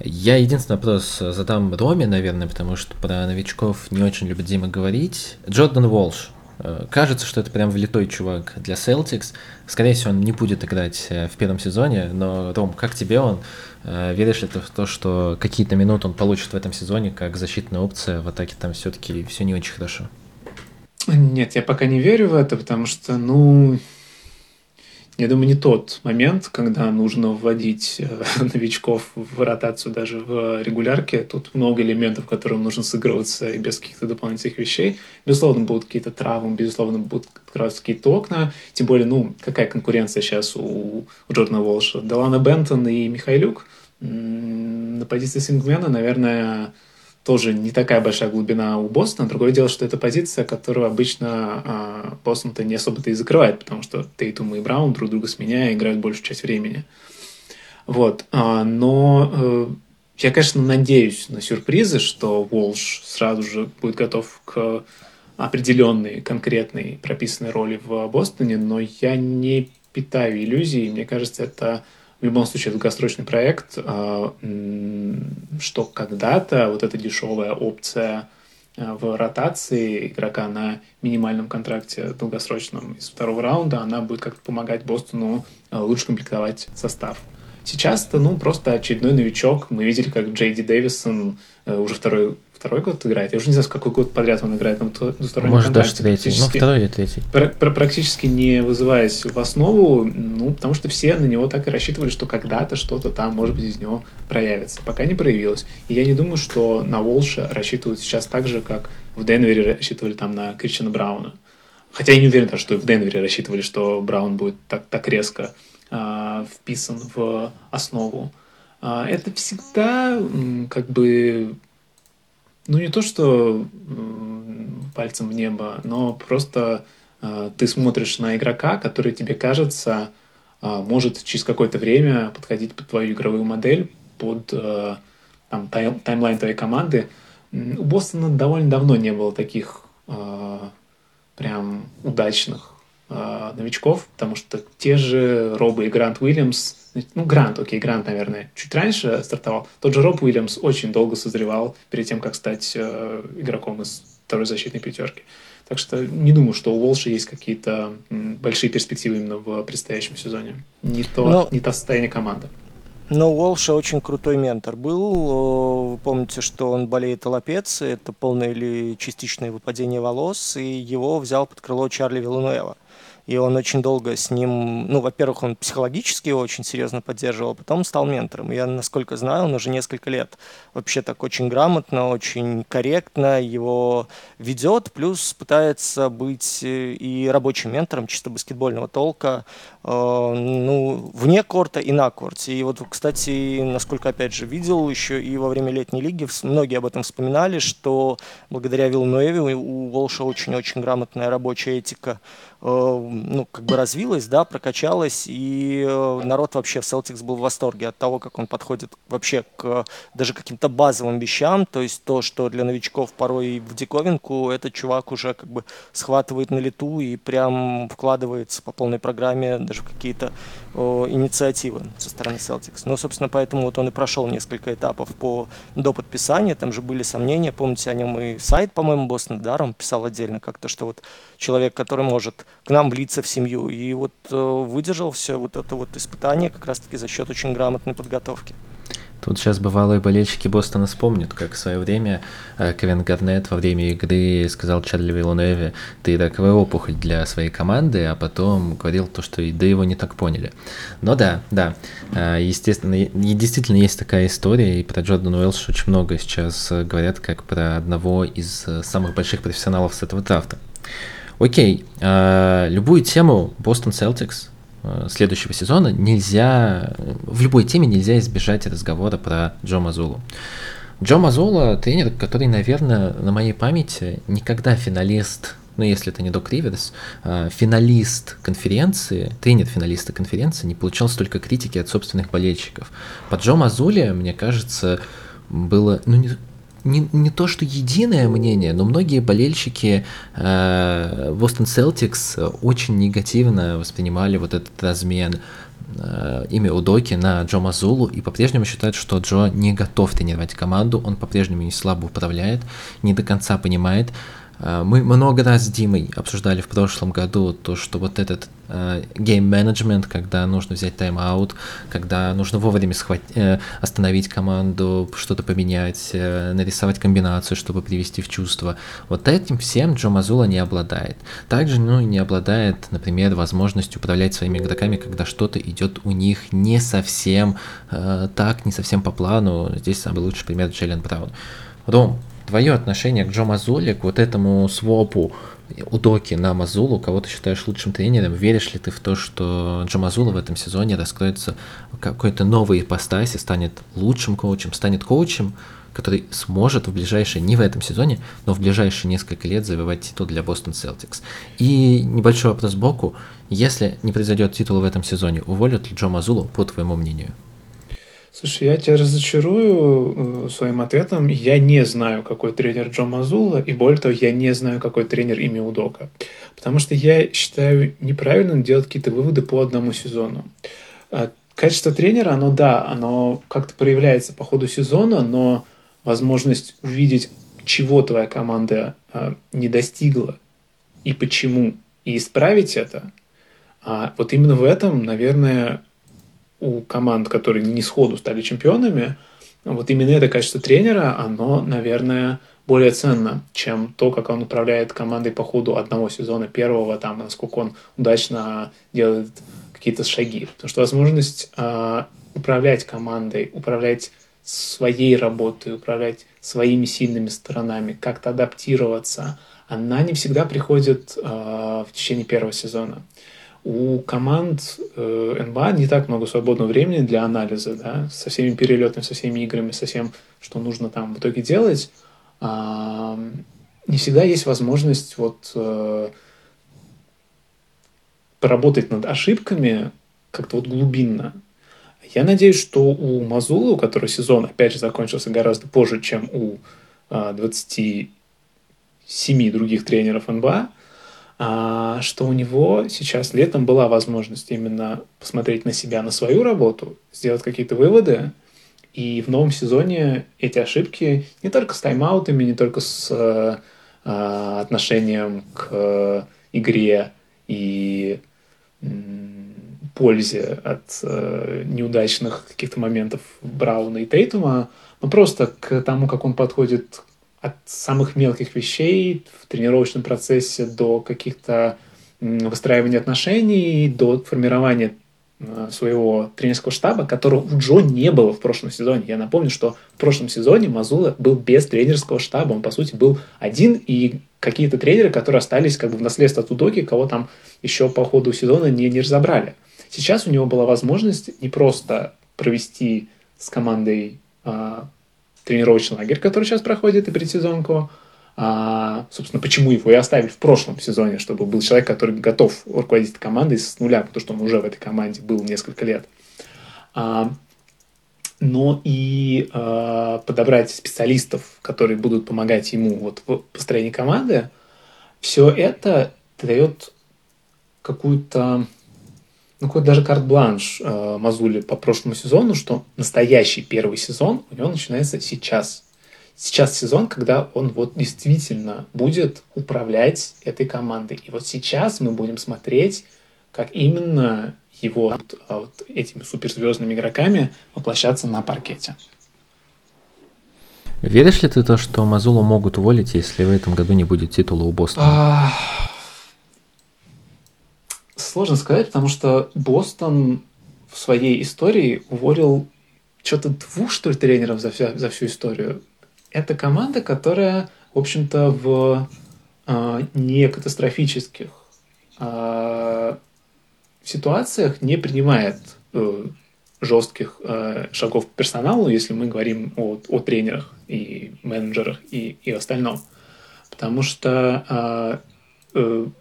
Я единственный вопрос задам Роме, наверное, потому что про новичков не очень любит Дима говорить. Джордан Волш, Э, кажется, что это прям влитой чувак для Celtics. Скорее всего, он не будет играть э, в первом сезоне, но, Ром, как тебе он? Э, веришь ли ты в то, что какие-то минуты он получит в этом сезоне, как защитная опция в атаке там все-таки все не очень хорошо? Нет, я пока не верю в это, потому что, ну, я думаю, не тот момент, когда нужно вводить э, новичков в ротацию даже в регулярке. Тут много элементов, которым нужно сыгрываться и без каких-то дополнительных вещей. Безусловно, будут какие-то травмы, безусловно, будут открываться какие-то окна. Тем более, ну, какая конкуренция сейчас у, у Джордана Волша? Делана Бентон и Михайлюк. На позиции Сингмена, наверное, тоже не такая большая глубина у Бостона. Другое дело, что это позиция, которую обычно э, Бостон-то не особо-то и закрывает, потому что Тейтум и Браун друг друга сменяя играют большую часть времени. Вот. А, но э, я, конечно, надеюсь на сюрпризы, что Волш сразу же будет готов к определенной, конкретной прописанной роли в Бостоне, но я не питаю иллюзий. Мне кажется, это в любом случае долгосрочный проект, что когда-то вот эта дешевая опция в ротации игрока на минимальном контракте долгосрочном из второго раунда, она будет как-то помогать Бостону лучше комплектовать состав. Сейчас это, ну, просто очередной новичок. Мы видели, как Джейди Дэвисон уже второй второй год играет. Я уже не знаю, с какой год подряд он играет на двустороннем Может, даже третий. Ну, второй или третий. практически не вызываясь в основу, ну, потому что все на него так и рассчитывали, что когда-то что-то там, может быть, из него проявится. Пока не проявилось. И я не думаю, что на Волша рассчитывают сейчас так же, как в Денвере рассчитывали там на Кричана Брауна. Хотя я не уверен, что и в Денвере рассчитывали, что Браун будет так, так резко э, вписан в основу. Э, это всегда как бы ну, не то, что пальцем в небо, но просто э, ты смотришь на игрока, который тебе кажется может через какое-то время подходить под твою игровую модель, под там, тайм, таймлайн твоей команды. У Бостона довольно давно не было таких прям удачных э, новичков, потому что те же Робы и Грант Уильямс ну, Грант, окей, Грант, наверное, чуть раньше стартовал. Тот же Роб Уильямс очень долго созревал перед тем, как стать э, игроком из второй защитной пятерки. Так что не думаю, что у Волши есть какие-то большие перспективы именно в предстоящем сезоне. Не то, Но... не то состояние команды. Но Уолша очень крутой ментор был. Вы помните, что он болеет аллопец, это полное или частичное выпадение волос, и его взял под крыло Чарли Вилануэва и он очень долго с ним, ну, во-первых, он психологически его очень серьезно поддерживал, а потом стал ментором. Я, насколько знаю, он уже несколько лет вообще так очень грамотно, очень корректно его ведет, плюс пытается быть э, и рабочим ментором чисто баскетбольного толка, э, ну, вне корта и на корте. И вот, кстати, насколько, опять же, видел еще и во время летней лиги, многие об этом вспоминали, что благодаря Вилнуэве у Волша очень-очень грамотная рабочая этика ну, как бы развилась, да, прокачалась, и э, народ вообще в Celtics был в восторге от того, как он подходит вообще к даже каким-то базовым вещам, то есть то, что для новичков порой в диковинку, этот чувак уже как бы схватывает на лету и прям вкладывается по полной программе даже в какие-то о, инициативы со стороны Celtics. Ну, собственно, поэтому вот он и прошел несколько этапов по, до подписания, там же были сомнения, помните о нем и сайт, по-моему, Бостон Даром писал отдельно как-то, что вот человек, который может к нам влиться в семью. И вот э, выдержал все вот это вот испытание как раз-таки за счет очень грамотной подготовки. Тут сейчас бывалые болельщики Бостона вспомнят, как в свое время э, Кевин Гарнет во время игры сказал Чарли Вилланеве, ты раковая опухоль для своей команды, а потом говорил то, что и да его не так поняли. Но да, да, э, естественно, и действительно есть такая история, и про Джордана Уэлша очень много сейчас говорят, как про одного из самых больших профессионалов с этого драфта. Окей, э, любую тему Бостон Celtics э, следующего сезона нельзя, в любой теме нельзя избежать разговора про Джо Мазулу. Джо Мазула тренер, который, наверное, на моей памяти никогда финалист, ну если это не Док Риверс, э, финалист конференции, тренер финалиста конференции не получал столько критики от собственных болельщиков. По Джо Мазуле, мне кажется, было, ну не, не, не то, что единое мнение, но многие болельщики э, Бостон Селтикс очень негативно воспринимали вот этот размен э, имя Удоки на Джо Мазулу и по-прежнему считают, что Джо не готов тренировать команду, он по-прежнему не слабо управляет, не до конца понимает, мы много раз с Димой обсуждали в прошлом году то, что вот этот гейм-менеджмент, uh, когда нужно взять тайм-аут, когда нужно вовремя схват... uh, остановить команду, что-то поменять, uh, нарисовать комбинацию, чтобы привести в чувство. Вот этим всем Джо Мазула не обладает. Также ну, не обладает, например, возможностью управлять своими игроками, когда что-то идет у них не совсем э, так, не совсем по плану. Здесь самый лучший пример Джейлен Браун. Ром, твое отношение к Джо Мазуле, к вот этому свопу Удоки на Мазулу, кого ты считаешь лучшим тренером? Веришь ли ты в то, что Джо Мазула в этом сезоне раскроется какой-то новой ипостаси, станет лучшим коучем, станет коучем, который сможет в ближайшие, не в этом сезоне, но в ближайшие несколько лет завоевать титул для Бостон Селтикс. И небольшой вопрос сбоку. Если не произойдет титул в этом сезоне, уволят ли Джо Мазулу, по твоему мнению? Слушай, я тебя разочарую э, своим ответом. Я не знаю, какой тренер Джо Мазула, и более того, я не знаю, какой тренер Ими Удока. Потому что я считаю неправильным делать какие-то выводы по одному сезону. А качество тренера, оно да, оно как-то проявляется по ходу сезона, но возможность увидеть, чего твоя команда э, не достигла и почему, и исправить это, а вот именно в этом, наверное, у команд, которые не сходу стали чемпионами, вот именно это качество тренера, оно, наверное, более ценно, чем то, как он управляет командой по ходу одного сезона первого, там, насколько он удачно делает какие-то шаги. Потому что возможность э, управлять командой, управлять своей работой, управлять своими сильными сторонами, как-то адаптироваться, она не всегда приходит э, в течение первого сезона. У команд э, НБА не так много свободного времени для анализа, да, со всеми перелетами, со всеми играми, со всем, что нужно там в итоге делать. Э, не всегда есть возможность вот э, поработать над ошибками как-то вот глубинно. Я надеюсь, что у Мазула, у которого сезон, опять же, закончился гораздо позже, чем у а, 27 других тренеров НБА, что у него сейчас летом была возможность именно посмотреть на себя, на свою работу, сделать какие-то выводы, и в новом сезоне эти ошибки не только с тайм-аутами, не только с э, отношением к игре и пользе от э, неудачных каких-то моментов Брауна и Тейтума, но просто к тому, как он подходит от самых мелких вещей в тренировочном процессе до каких-то выстраивания отношений, до формирования э, своего тренерского штаба, которого у Джо не было в прошлом сезоне. Я напомню, что в прошлом сезоне Мазула был без тренерского штаба. Он, по сути, был один, и какие-то тренеры, которые остались как бы в наследство от Удоки, кого там еще по ходу сезона не, не разобрали. Сейчас у него была возможность не просто провести с командой а, тренировочный лагерь, который сейчас проходит и предсезонку, а, собственно, почему его и оставили в прошлом сезоне, чтобы был человек, который готов руководить командой с нуля, потому что он уже в этой команде был несколько лет. А, но и а, подобрать специалистов, которые будут помогать ему вот в построении команды, все это дает какую-то ну, какой даже карт-бланш э, Мазули по прошлому сезону, что настоящий первый сезон у него начинается сейчас. Сейчас сезон, когда он вот действительно будет управлять этой командой. И вот сейчас мы будем смотреть, как именно его вот, а вот этими суперзвездными игроками воплощаться на паркете. Веришь ли ты то, что Мазулу могут уволить, если в этом году не будет титула у Бостона? Сложно сказать, потому что Бостон в своей истории уволил что-то двух, что ли, тренеров за, вся, за всю историю. Это команда, которая, в общем-то, в э, не катастрофических э, ситуациях не принимает э, жестких э, шагов по персоналу, если мы говорим о, о тренерах и менеджерах и, и остальном. Потому что Э,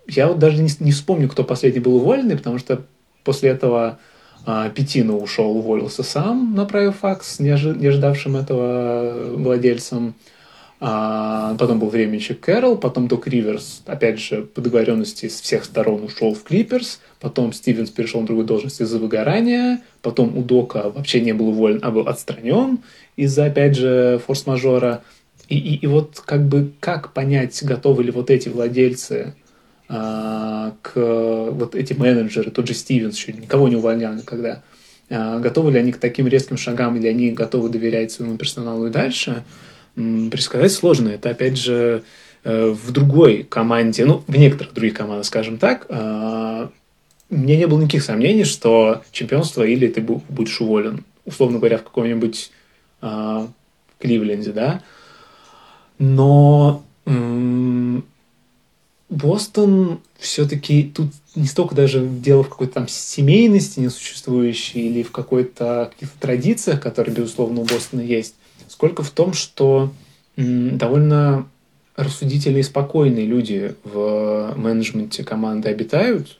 я вот даже не, вспомню, кто последний был уволенный, потому что после этого а, Петина ушел, уволился сам, направив факс, не, ожи, не ожидавшим этого владельцам. А, потом был временщик Кэрол, потом Док Риверс, опять же, по договоренности с всех сторон ушел в Клиперс, потом Стивенс перешел на другую должность из-за выгорания, потом у Дока вообще не был уволен, а был отстранен из-за, опять же, форс-мажора. И, и, и вот как бы как понять, готовы ли вот эти владельцы к вот эти менеджеры, тот же Стивенс еще никого не увольнял никогда, а, готовы ли они к таким резким шагам, или они готовы доверять своему персоналу и дальше, предсказать сложно. Это, опять же, э, в другой команде, ну, в некоторых других командах, скажем так, а, мне не было никаких сомнений, что чемпионство или ты будешь уволен, условно говоря, в каком-нибудь Кливленде, да, но Бостон все-таки тут не столько даже дело в какой-то там семейности несуществующей или в какой-то каких-то традициях, которые, безусловно, у Бостона есть, сколько в том, что довольно рассудительные и спокойные люди в менеджменте команды обитают.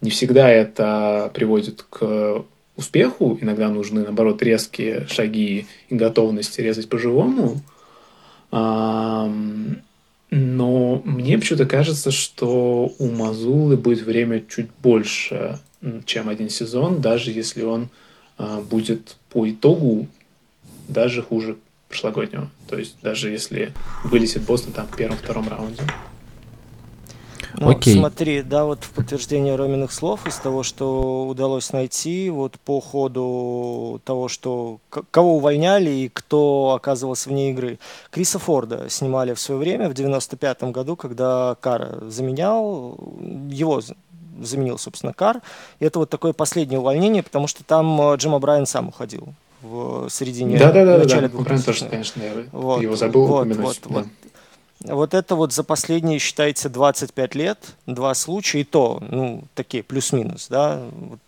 Не всегда это приводит к успеху. Иногда нужны, наоборот, резкие шаги и готовность резать по-живому. Но мне почему-то кажется, что у Мазулы будет время чуть больше, чем один сезон, даже если он э, будет по итогу даже хуже прошлогоднего. То есть даже если вылезет Бостон там в первом-втором раунде. Ну, Окей. смотри, да, вот в подтверждение Роминых слов из того, что удалось найти, вот по ходу того, что кого увольняли и кто оказывался вне игры. Криса Форда снимали в свое время, в 95-м году, когда Кара заменял, его заменил, собственно, Кар. И это вот такое последнее увольнение, потому что там э, Джима Брайан сам уходил в середине да, да, да, начале да, да. тоже, конечно, я вот, его забыл вот, упомянуть. Вот, да. вот. Вот это вот за последние, считайте, 25 лет, два случая, и то, ну, такие плюс-минус, да, вот,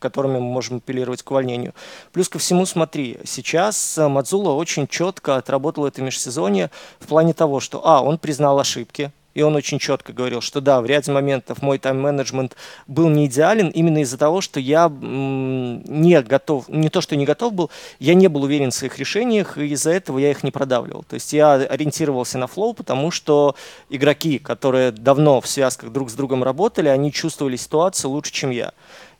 которыми мы можем апеллировать к увольнению. Плюс ко всему, смотри, сейчас Мадзула очень четко отработал это межсезонье в плане того, что, а, он признал ошибки, и он очень четко говорил, что да, в ряде моментов мой тайм-менеджмент был не идеален именно из-за того, что я не готов, не то, что не готов был, я не был уверен в своих решениях, и из-за этого я их не продавливал. То есть я ориентировался на флоу, потому что игроки, которые давно в связках друг с другом работали, они чувствовали ситуацию лучше, чем я.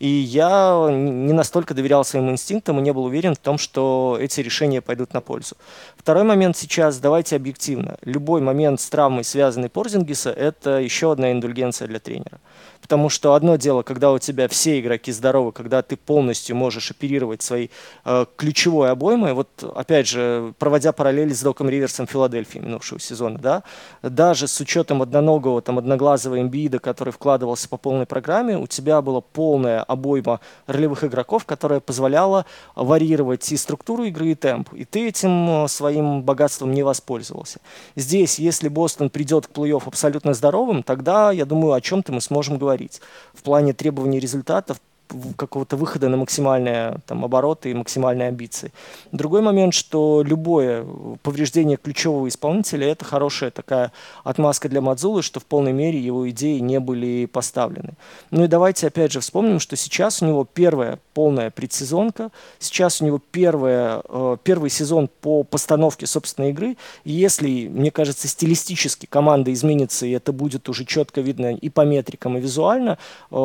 И я не настолько доверял своим инстинктам и не был уверен в том, что эти решения пойдут на пользу. Второй момент сейчас, давайте объективно. Любой момент с травмой, связанный Порзингиса, это еще одна индульгенция для тренера. Потому что одно дело, когда у тебя все игроки здоровы, когда ты полностью можешь оперировать своей э, ключевой обоймой, вот опять же, проводя параллели с Доком Риверсом Филадельфии минувшего сезона, да, даже с учетом одноногого, там, одноглазого имбида, который вкладывался по полной программе, у тебя была полная обойма ролевых игроков, которая позволяла варьировать и структуру игры, и темп. И ты этим э, своим богатством не воспользовался. Здесь, если Бостон придет к плей-офф абсолютно здоровым, тогда, я думаю, о чем-то мы сможем говорить говорить. В плане требований результатов какого-то выхода на максимальные там, обороты и максимальные амбиции. Другой момент, что любое повреждение ключевого исполнителя – это хорошая такая отмазка для Мадзулы, что в полной мере его идеи не были поставлены. Ну и давайте опять же вспомним, что сейчас у него первая полная предсезонка, сейчас у него первая, э, первый сезон по постановке собственной игры. И если, мне кажется, стилистически команда изменится, и это будет уже четко видно и по метрикам, и визуально, э,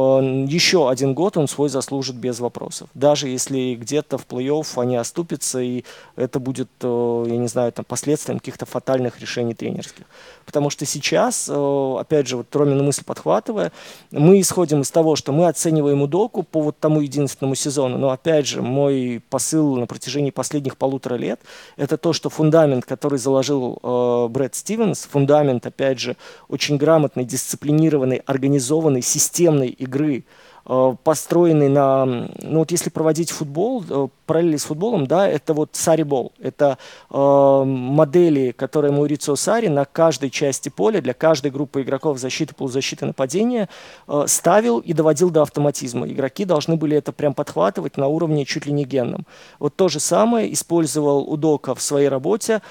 еще один год он свой заслужит без вопросов. Даже если где-то в плей-офф они оступятся, и это будет, э, я не знаю, там, последствием каких-то фатальных решений тренерских. Потому что сейчас, э, опять же, вот Ромину мысль подхватывая, мы исходим из того, что мы оцениваем Удоку по вот тому единственному сезону. Но опять же, мой посыл на протяжении последних полутора лет, это то, что фундамент, который заложил э, Брэд Стивенс, фундамент, опять же, очень грамотной, дисциплинированной, организованной, системной игры, построенный на, ну вот если проводить футбол, э, параллели с футболом, да, это вот Сари-бол, это э, модели, которые Маурицио Сари на каждой части поля для каждой группы игроков защиты, полузащиты, нападения э, ставил и доводил до автоматизма. Игроки должны были это прям подхватывать на уровне чуть ли не генном. Вот то же самое использовал Удока в своей работе,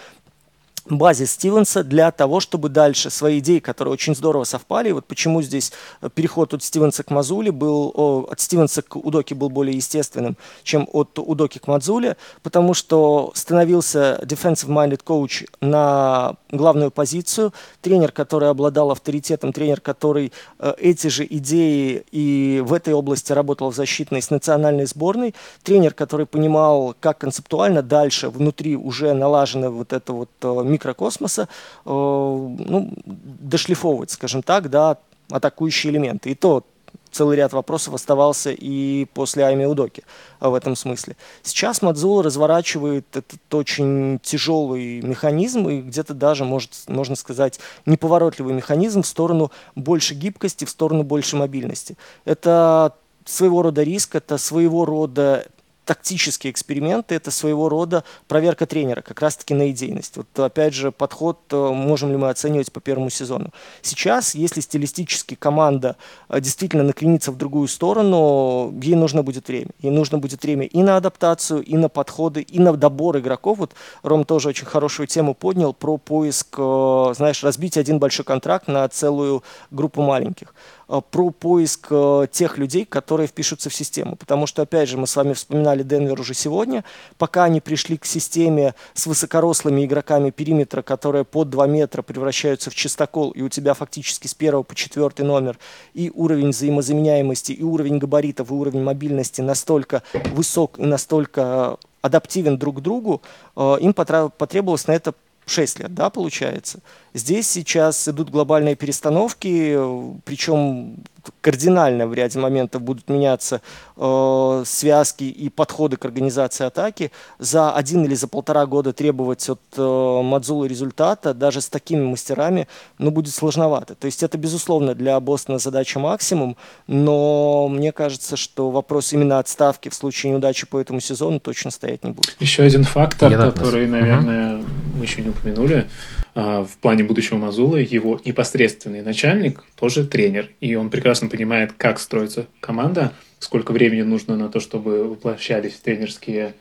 базе Стивенса для того, чтобы дальше свои идеи, которые очень здорово совпали, вот почему здесь э, переход от Стивенса к Мазуле был, о, от Стивенса к Удоке был более естественным, чем от Удоки к Мазуле, потому что становился defensive-minded coach на главную позицию, тренер, который обладал авторитетом, тренер, который э, эти же идеи и в этой области работал в защитной с национальной сборной, тренер, который понимал, как концептуально дальше внутри уже налажено вот это вот э, микрокосмоса э, ну, дошлифовывать, скажем так, да, атакующие элементы. И то целый ряд вопросов оставался и после Айми Удоки в этом смысле. Сейчас Мадзула разворачивает этот очень тяжелый механизм и где-то даже, может, можно сказать, неповоротливый механизм в сторону больше гибкости, в сторону больше мобильности. Это своего рода риск, это своего рода тактические эксперименты – это своего рода проверка тренера, как раз-таки на идейность. Вот опять же, подход э, можем ли мы оценивать по первому сезону. Сейчас, если стилистически команда э, действительно накренится в другую сторону, ей нужно будет время. Ей нужно будет время и на адаптацию, и на подходы, и на добор игроков. Вот Ром тоже очень хорошую тему поднял про поиск, э, знаешь, разбить один большой контракт на целую группу маленьких. Э, про поиск э, тех людей, которые впишутся в систему. Потому что, опять же, мы с вами вспоминали Денвер уже сегодня, пока они пришли к системе с высокорослыми игроками периметра, которые под 2 метра превращаются в чистокол, и у тебя фактически с первого по четвертый номер и уровень взаимозаменяемости, и уровень габаритов, и уровень мобильности настолько высок и настолько адаптивен друг к другу, им потребовалось на это 6 лет, да, получается. Здесь сейчас идут глобальные перестановки, причем кардинально в ряде моментов будут меняться э, связки и подходы к организации атаки. За один или за полтора года требовать от э, Мадзула результата даже с такими мастерами ну, будет сложновато. То есть это, безусловно, для Бостона задача максимум, но мне кажется, что вопрос именно отставки в случае неудачи по этому сезону точно стоять не будет. Еще один фактор, Я который, наверное, угу. Мы еще не упомянули, а, в плане будущего Мазула его непосредственный начальник тоже тренер, и он прекрасно понимает, как строится команда, сколько времени нужно на то, чтобы воплощались тренерские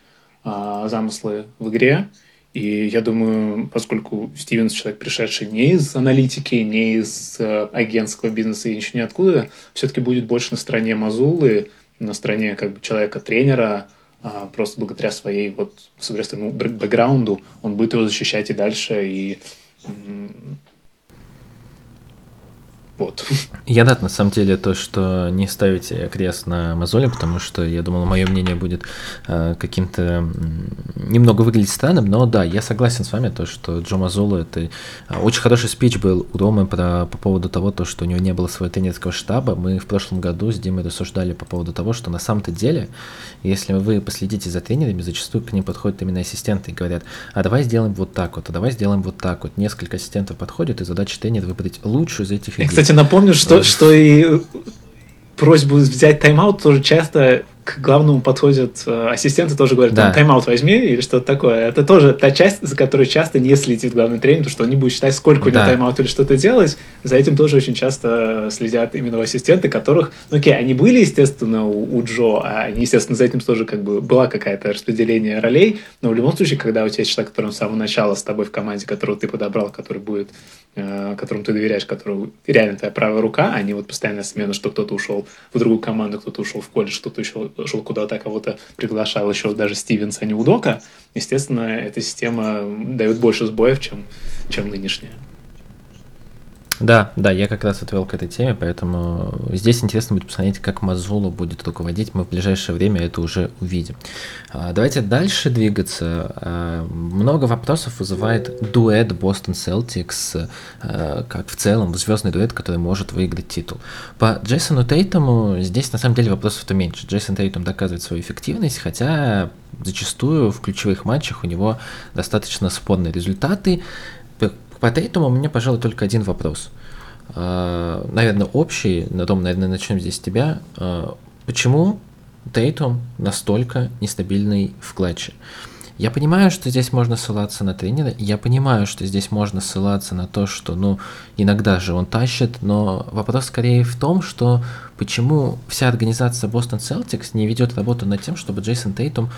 а, замыслы в игре. И я думаю, поскольку Стивенс человек, пришедший не из аналитики, не из э, агентского бизнеса и ничего ниоткуда, все-таки будет больше на стороне Мазулы, на стороне как бы человека-тренера, а, просто благодаря своей вот, соответственно, бэкграунду он будет его защищать и дальше, и вот. Я рад, на самом деле, то, что не ставите крест на мозоли, потому что я думал, мое мнение будет э, каким-то немного выглядеть странным, но да, я согласен с вами, то, что Джо Мазоло, это э, очень хороший спич был у Ромы про, по поводу того, то, что у него не было своего тренерского штаба. Мы в прошлом году с Димой рассуждали по поводу того, что на самом-то деле, если вы последите за тренерами, зачастую к ним подходят именно ассистенты и говорят, а давай сделаем вот так вот, а давай сделаем вот так вот. Несколько ассистентов подходят, и задача тренера выбрать лучшую из этих людей кстати, напомню, что, что и просьбу взять тайм-аут тоже часто к главному подходят э, ассистенты, тоже говорят, да. тайм-аут возьми или что-то такое. Это тоже та часть, за которой часто не следит главный тренер, потому что он не будет считать, сколько у него да. тайм-аут или что-то делать. За этим тоже очень часто следят именно ассистенты, которых, ну окей, они были, естественно, у, у Джо, а они, естественно, за этим тоже как бы была какая-то распределение ролей, но в любом случае, когда у тебя есть человек, который с самого начала с тобой в команде, которого ты подобрал, который будет, э, которому ты доверяешь, который реально твоя правая рука, а не вот постоянная смена, что кто-то ушел в другую команду, кто-то ушел в колледж, кто-то еще шел куда-то, кого-то приглашал еще даже Стивенс, а не Удока, естественно, эта система дает больше сбоев, чем, чем нынешняя. Да, да, я как раз отвел к этой теме, поэтому здесь интересно будет посмотреть, как Мазула будет руководить. Мы в ближайшее время это уже увидим. А, давайте дальше двигаться. А, много вопросов вызывает дуэт Бостон Celtics, а, как в целом звездный дуэт, который может выиграть титул. По Джейсону Тейтому здесь на самом деле вопросов-то меньше. Джейсон Тейтум доказывает свою эффективность, хотя зачастую в ключевых матчах у него достаточно спорные результаты. По Тейтуму у меня, пожалуй, только один вопрос. А, наверное, общий, на том, наверное, начнем здесь с тебя. А, почему Тейтум настолько нестабильный в клатче? Я понимаю, что здесь можно ссылаться на тренера, я понимаю, что здесь можно ссылаться на то, что, ну, иногда же он тащит, но вопрос скорее в том, что почему вся организация Boston Celtics не ведет работу над тем, чтобы Джейсон Тейтум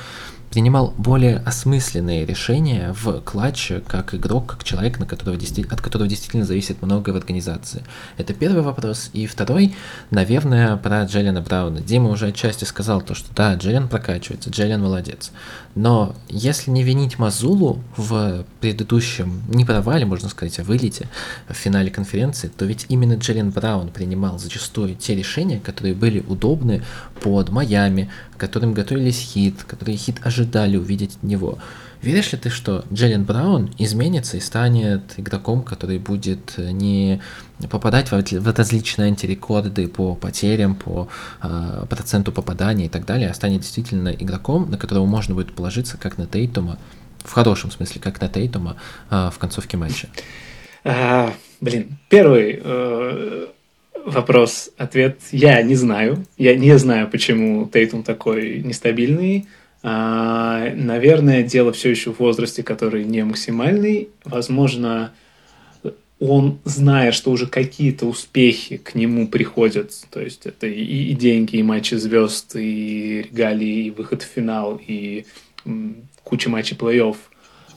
принимал более осмысленные решения в клатче, как игрок, как человек, на которого от которого действительно зависит многое в организации. Это первый вопрос. И второй, наверное, про Джеллина Брауна. Дима уже отчасти сказал то, что да, Джеллин прокачивается, Джеллин молодец. Но если не винить Мазулу в предыдущем, не провале, можно сказать, а вылете в финале конференции, то ведь именно Джеллин Браун принимал зачастую те решения, которые были удобны под Майами, которым готовились хит, которые хит ожидали увидеть от него. Веришь ли ты, что Джеллен Браун изменится и станет игроком, который будет не попадать в различные антирекорды по потерям, по э, проценту попадания и так далее, а станет действительно игроком, на которого можно будет положиться, как на Тейтума, в хорошем смысле, как на Тейтума э, в концовке матча? А, блин, первый э, вопрос, ответ я не знаю. Я не знаю, почему Тейтум такой нестабильный. А, наверное, дело все еще в возрасте, который не максимальный. Возможно, он, зная, что уже какие-то успехи к нему приходят, то есть это и, и деньги, и матчи звезд, и регалии, и выход в финал, и м, куча матчей плей-офф,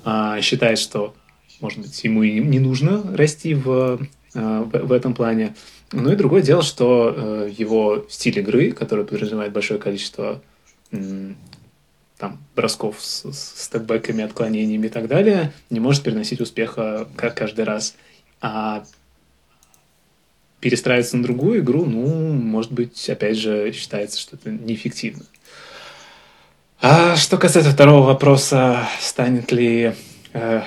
а, считает, что, может быть, ему и не нужно расти в, а, в, в этом плане. Ну и другое дело, что э, его стиль игры, который подразумевает большое количество там, бросков с, с степбэками, отклонениями и так далее, не может переносить успеха как каждый раз. А перестраиваться на другую игру, ну, может быть, опять же, считается, что это неэффективно. А что касается второго вопроса, станет ли э,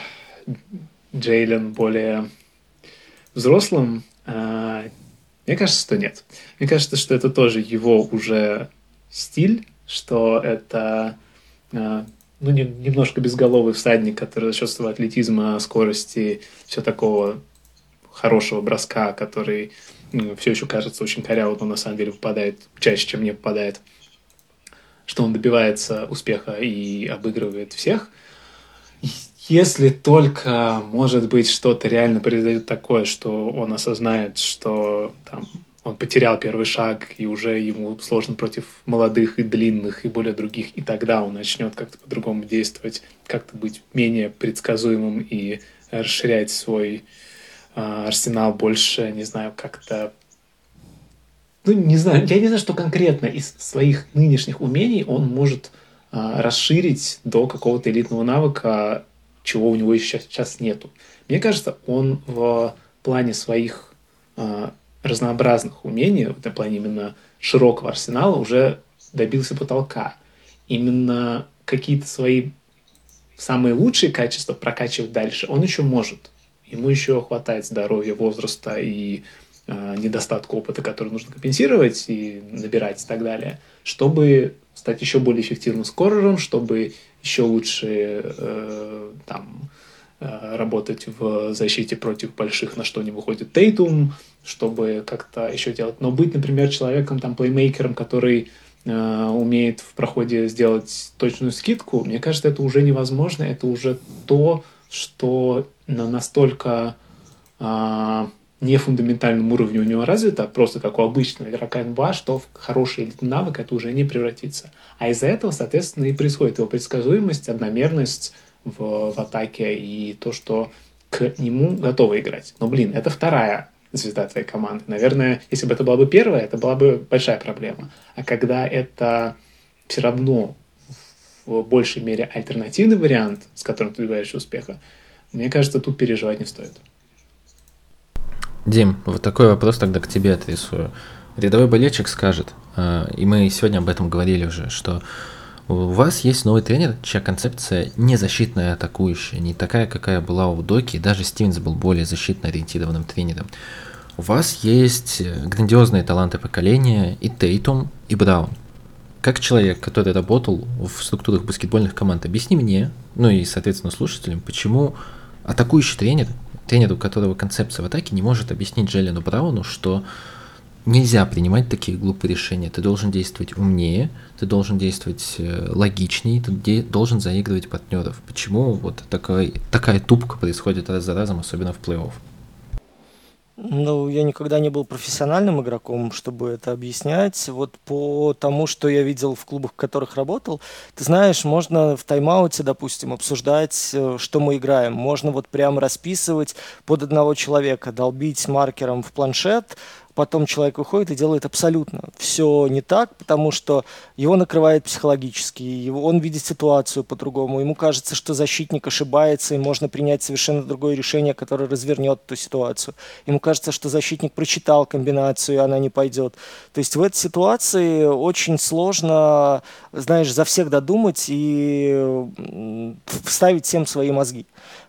Джейлен более взрослым, э, мне кажется, что нет. Мне кажется, что это тоже его уже стиль, что это э, ну, не, немножко безголовый всадник, который за счет своего атлетизма, скорости, все такого хорошего броска, который все еще кажется очень корявым, но на самом деле попадает чаще, чем не попадает, что он добивается успеха и обыгрывает всех. Если только, может быть, что-то реально произойдет такое, что он осознает, что там, он потерял первый шаг, и уже ему сложно против молодых и длинных, и более других, и тогда он начнет как-то по-другому действовать, как-то быть менее предсказуемым и расширять свой э, арсенал больше, не знаю, как-то... Ну, не знаю, я не знаю, что конкретно из своих нынешних умений он может э, расширить до какого-то элитного навыка, чего у него еще сейчас нету. Мне кажется, он в плане своих э, разнообразных умений, в плане именно широкого арсенала, уже добился потолка. Именно какие-то свои самые лучшие качества прокачивать дальше он еще может. Ему еще хватает здоровья, возраста и э, недостатка опыта, который нужно компенсировать и набирать и так далее, чтобы стать еще более эффективным скорером, чтобы еще лучше э, там, э, работать в защите против больших, на что не выходит Тейтум, чтобы как-то еще делать. Но быть, например, человеком, там, плеймейкером, который э, умеет в проходе сделать точную скидку, мне кажется, это уже невозможно. Это уже то, что на настолько э, не фундаментальном уровне у него развито, просто как у обычного игрока НБА, что в хороший навык это уже не превратится. А из-за этого, соответственно, и происходит его предсказуемость, одномерность в, в атаке и то, что к нему готовы играть. Но, блин, это вторая звезда твоей команды. Наверное, если бы это была бы первая, это была бы большая проблема. А когда это все равно в большей мере альтернативный вариант, с которым ты добиваешься успеха, мне кажется, тут переживать не стоит. Дим, вот такой вопрос тогда к тебе отрисую. Рядовой болельщик скажет, э, и мы сегодня об этом говорили уже, что у вас есть новый тренер, чья концепция не защитная, атакующая, не такая, какая была у Доки, даже Стивенс был более защитно ориентированным тренером. У вас есть грандиозные таланты поколения и Тейтум, и Браун. Как человек, который работал в структурах баскетбольных команд, объясни мне, ну и, соответственно, слушателям, почему атакующий тренер тренер, у которого концепция в атаке, не может объяснить Джеллену Брауну, что нельзя принимать такие глупые решения. Ты должен действовать умнее, ты должен действовать э, логичнее, ты де- должен заигрывать партнеров. Почему вот такой, такая тупка происходит раз за разом, особенно в плей-офф? Ну, я никогда не был профессиональным игроком, чтобы это объяснять. Вот по тому, что я видел в клубах, в которых работал, ты знаешь, можно в тайм-ауте, допустим, обсуждать, э, что мы играем. Можно вот прямо расписывать под одного человека, долбить маркером в планшет, потом человек выходит и делает абсолютно все не так, потому что его накрывает психологически, он видит ситуацию по-другому, ему кажется, что защитник ошибается, и можно принять совершенно другое решение, которое развернет эту ситуацию. Ему кажется, что защитник прочитал комбинацию, и она не пойдет. То есть в этой ситуации очень сложно, знаешь, за всех додумать и вставить всем свои мозги.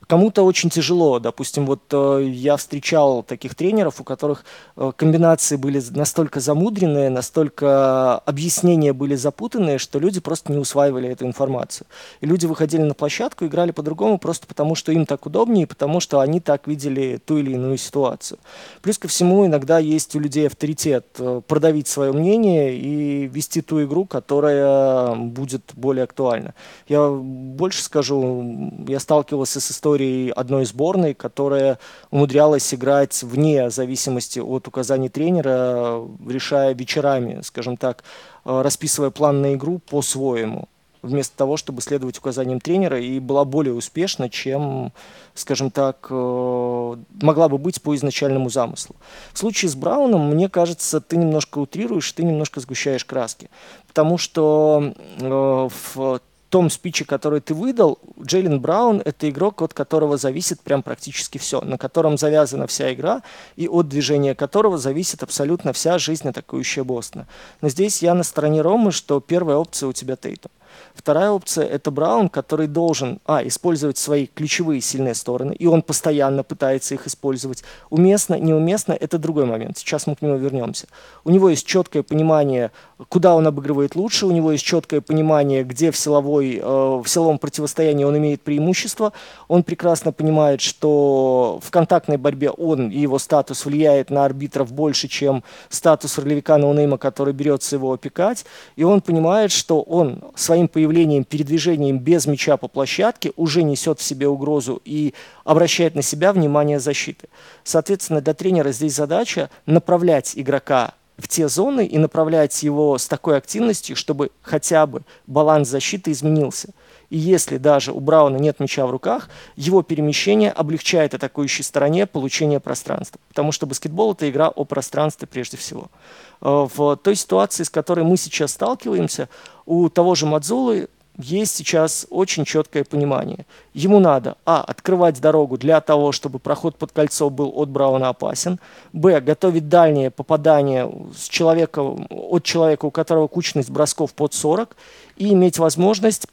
Кому-то очень тяжело. Допустим, вот э, я встречал таких тренеров, у которых э, комбинации были настолько замудренные, настолько объяснения были запутанные, что люди просто не усваивали эту информацию. И люди выходили на площадку, играли по-другому просто потому, что им так удобнее, потому что они так видели ту или иную ситуацию. Плюс ко всему, иногда есть у людей авторитет э, продавить свое мнение и вести ту игру, которая будет более актуальна. Я больше скажу, я сталкивался с историей истории одной сборной, которая умудрялась играть вне зависимости от указаний тренера, решая вечерами, скажем так, э, расписывая план на игру по-своему. вместо того, чтобы следовать указаниям тренера, и была более успешна, чем, скажем так, э, могла бы быть по изначальному замыслу. В случае с Брауном, мне кажется, ты немножко утрируешь, ты немножко сгущаешь краски, потому что э, в том спиче, который ты выдал, Джейлен Браун – это игрок, от которого зависит прям практически все, на котором завязана вся игра, и от движения которого зависит абсолютно вся жизнь атакующая Бостона. Но здесь я на стороне Ромы, что первая опция у тебя Тейтум. Вторая опция – это Браун, который должен, а, использовать свои ключевые сильные стороны, и он постоянно пытается их использовать. Уместно, неуместно – это другой момент. Сейчас мы к нему вернемся. У него есть четкое понимание, куда он обыгрывает лучше, у него есть четкое понимание, где в, силовой, э, в силовом противостоянии он имеет преимущество. Он прекрасно понимает, что в контактной борьбе он и его статус влияет на арбитров больше, чем статус ролевика ноунейма, который берется его опекать. И он понимает, что он своим появлением появлением, передвижением без мяча по площадке уже несет в себе угрозу и обращает на себя внимание защиты. Соответственно, для тренера здесь задача направлять игрока в те зоны и направлять его с такой активностью, чтобы хотя бы баланс защиты изменился. И если даже у Брауна нет мяча в руках, его перемещение облегчает атакующей стороне получение пространства. Потому что баскетбол – это игра о пространстве прежде всего. Э, в той ситуации, с которой мы сейчас сталкиваемся, у того же Мадзулы есть сейчас очень четкое понимание. Ему надо, а, открывать дорогу для того, чтобы проход под кольцо был от Брауна опасен, б, готовить дальнее попадание с человека, от человека, у которого кучность бросков под 40, и иметь возможность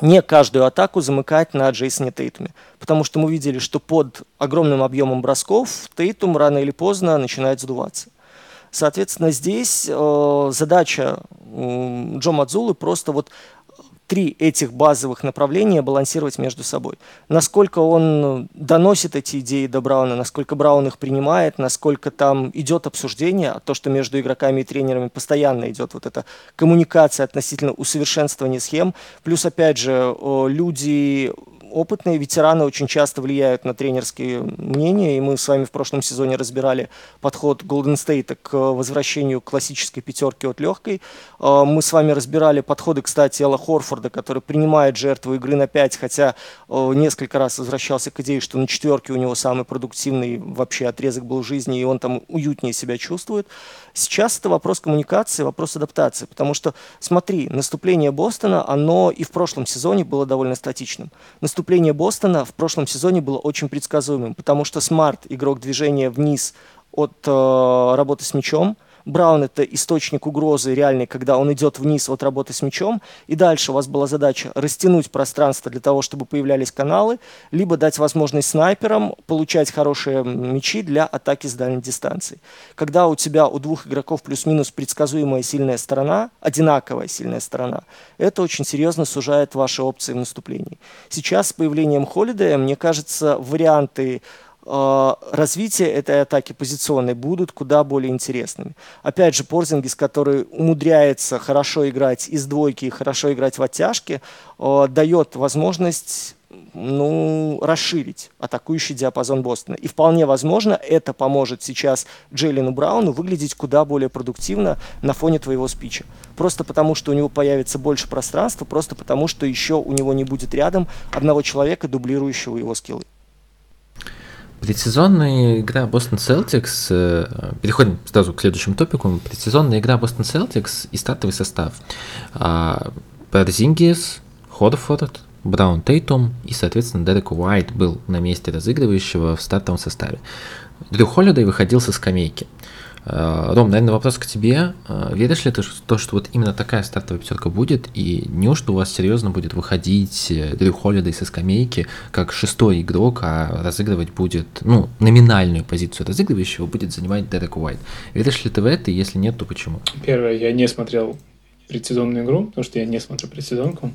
не каждую атаку замыкать на Джейсоне Тейтуме. Потому что мы видели, что под огромным объемом бросков Тейтум рано или поздно начинает сдуваться. Соответственно, здесь э, задача э, Джо Мадзулы просто вот три этих базовых направления балансировать между собой. Насколько он доносит эти идеи до Брауна, насколько Браун их принимает, насколько там идет обсуждение, а то, что между игроками и тренерами постоянно идет вот эта коммуникация относительно усовершенствования схем. Плюс, опять же, люди опытные ветераны очень часто влияют на тренерские мнения, и мы с вами в прошлом сезоне разбирали подход Golden State к возвращению классической пятерки от легкой. А, мы с вами разбирали подходы, кстати, Элла Хорфорда, который принимает жертву игры на 5, хотя а, несколько раз возвращался к идее, что на четверке у него самый продуктивный вообще отрезок был жизни, и он там уютнее себя чувствует. Сейчас это вопрос коммуникации, вопрос адаптации, потому что, смотри, наступление Бостона, оно и в прошлом сезоне было довольно статичным. Наступление Бостона в прошлом сезоне было очень предсказуемым, потому что Смарт, игрок движения вниз от э, работы с мячом – Браун это источник угрозы реальный, когда он идет вниз от работы с мячом, и дальше у вас была задача растянуть пространство для того, чтобы появлялись каналы, либо дать возможность снайперам получать хорошие мячи для атаки с дальней дистанции. Когда у тебя у двух игроков плюс-минус предсказуемая сильная сторона, одинаковая сильная сторона, это очень серьезно сужает ваши опции в наступлении. Сейчас с появлением Холидея, мне кажется, варианты Э, развития этой атаки позиционной будут куда более интересными. Опять же, Порзингис, который умудряется хорошо играть из двойки и хорошо играть в оттяжке, э, дает возможность ну, расширить атакующий диапазон Бостона. И вполне возможно, это поможет сейчас Джейлену Брауну выглядеть куда более продуктивно на фоне твоего спича. Просто потому, что у него появится больше пространства, просто потому, что еще у него не будет рядом одного человека, дублирующего его скиллы. Предсезонная игра Бостон Celtics, э, переходим сразу к следующему топику, предсезонная игра Бостон Celtics и стартовый состав. Парзингис, Хорфорд, Браун Тейтум и, соответственно, Дерек Уайт был на месте разыгрывающего в стартовом составе. Дрю Холлидей выходил со скамейки. Э, Ром, наверное, вопрос к тебе. Э, веришь ли ты в то, что вот именно такая стартовая пятерка будет, и неужто у вас серьезно будет выходить э, Дрю Холлидей со скамейки как шестой игрок, а разыгрывать будет, ну, номинальную позицию разыгрывающего будет занимать Дерек Уайт? Веришь ли ты в это, и если нет, то почему? Первое, я не смотрел предсезонную игру, потому что я не смотрю предсезонку.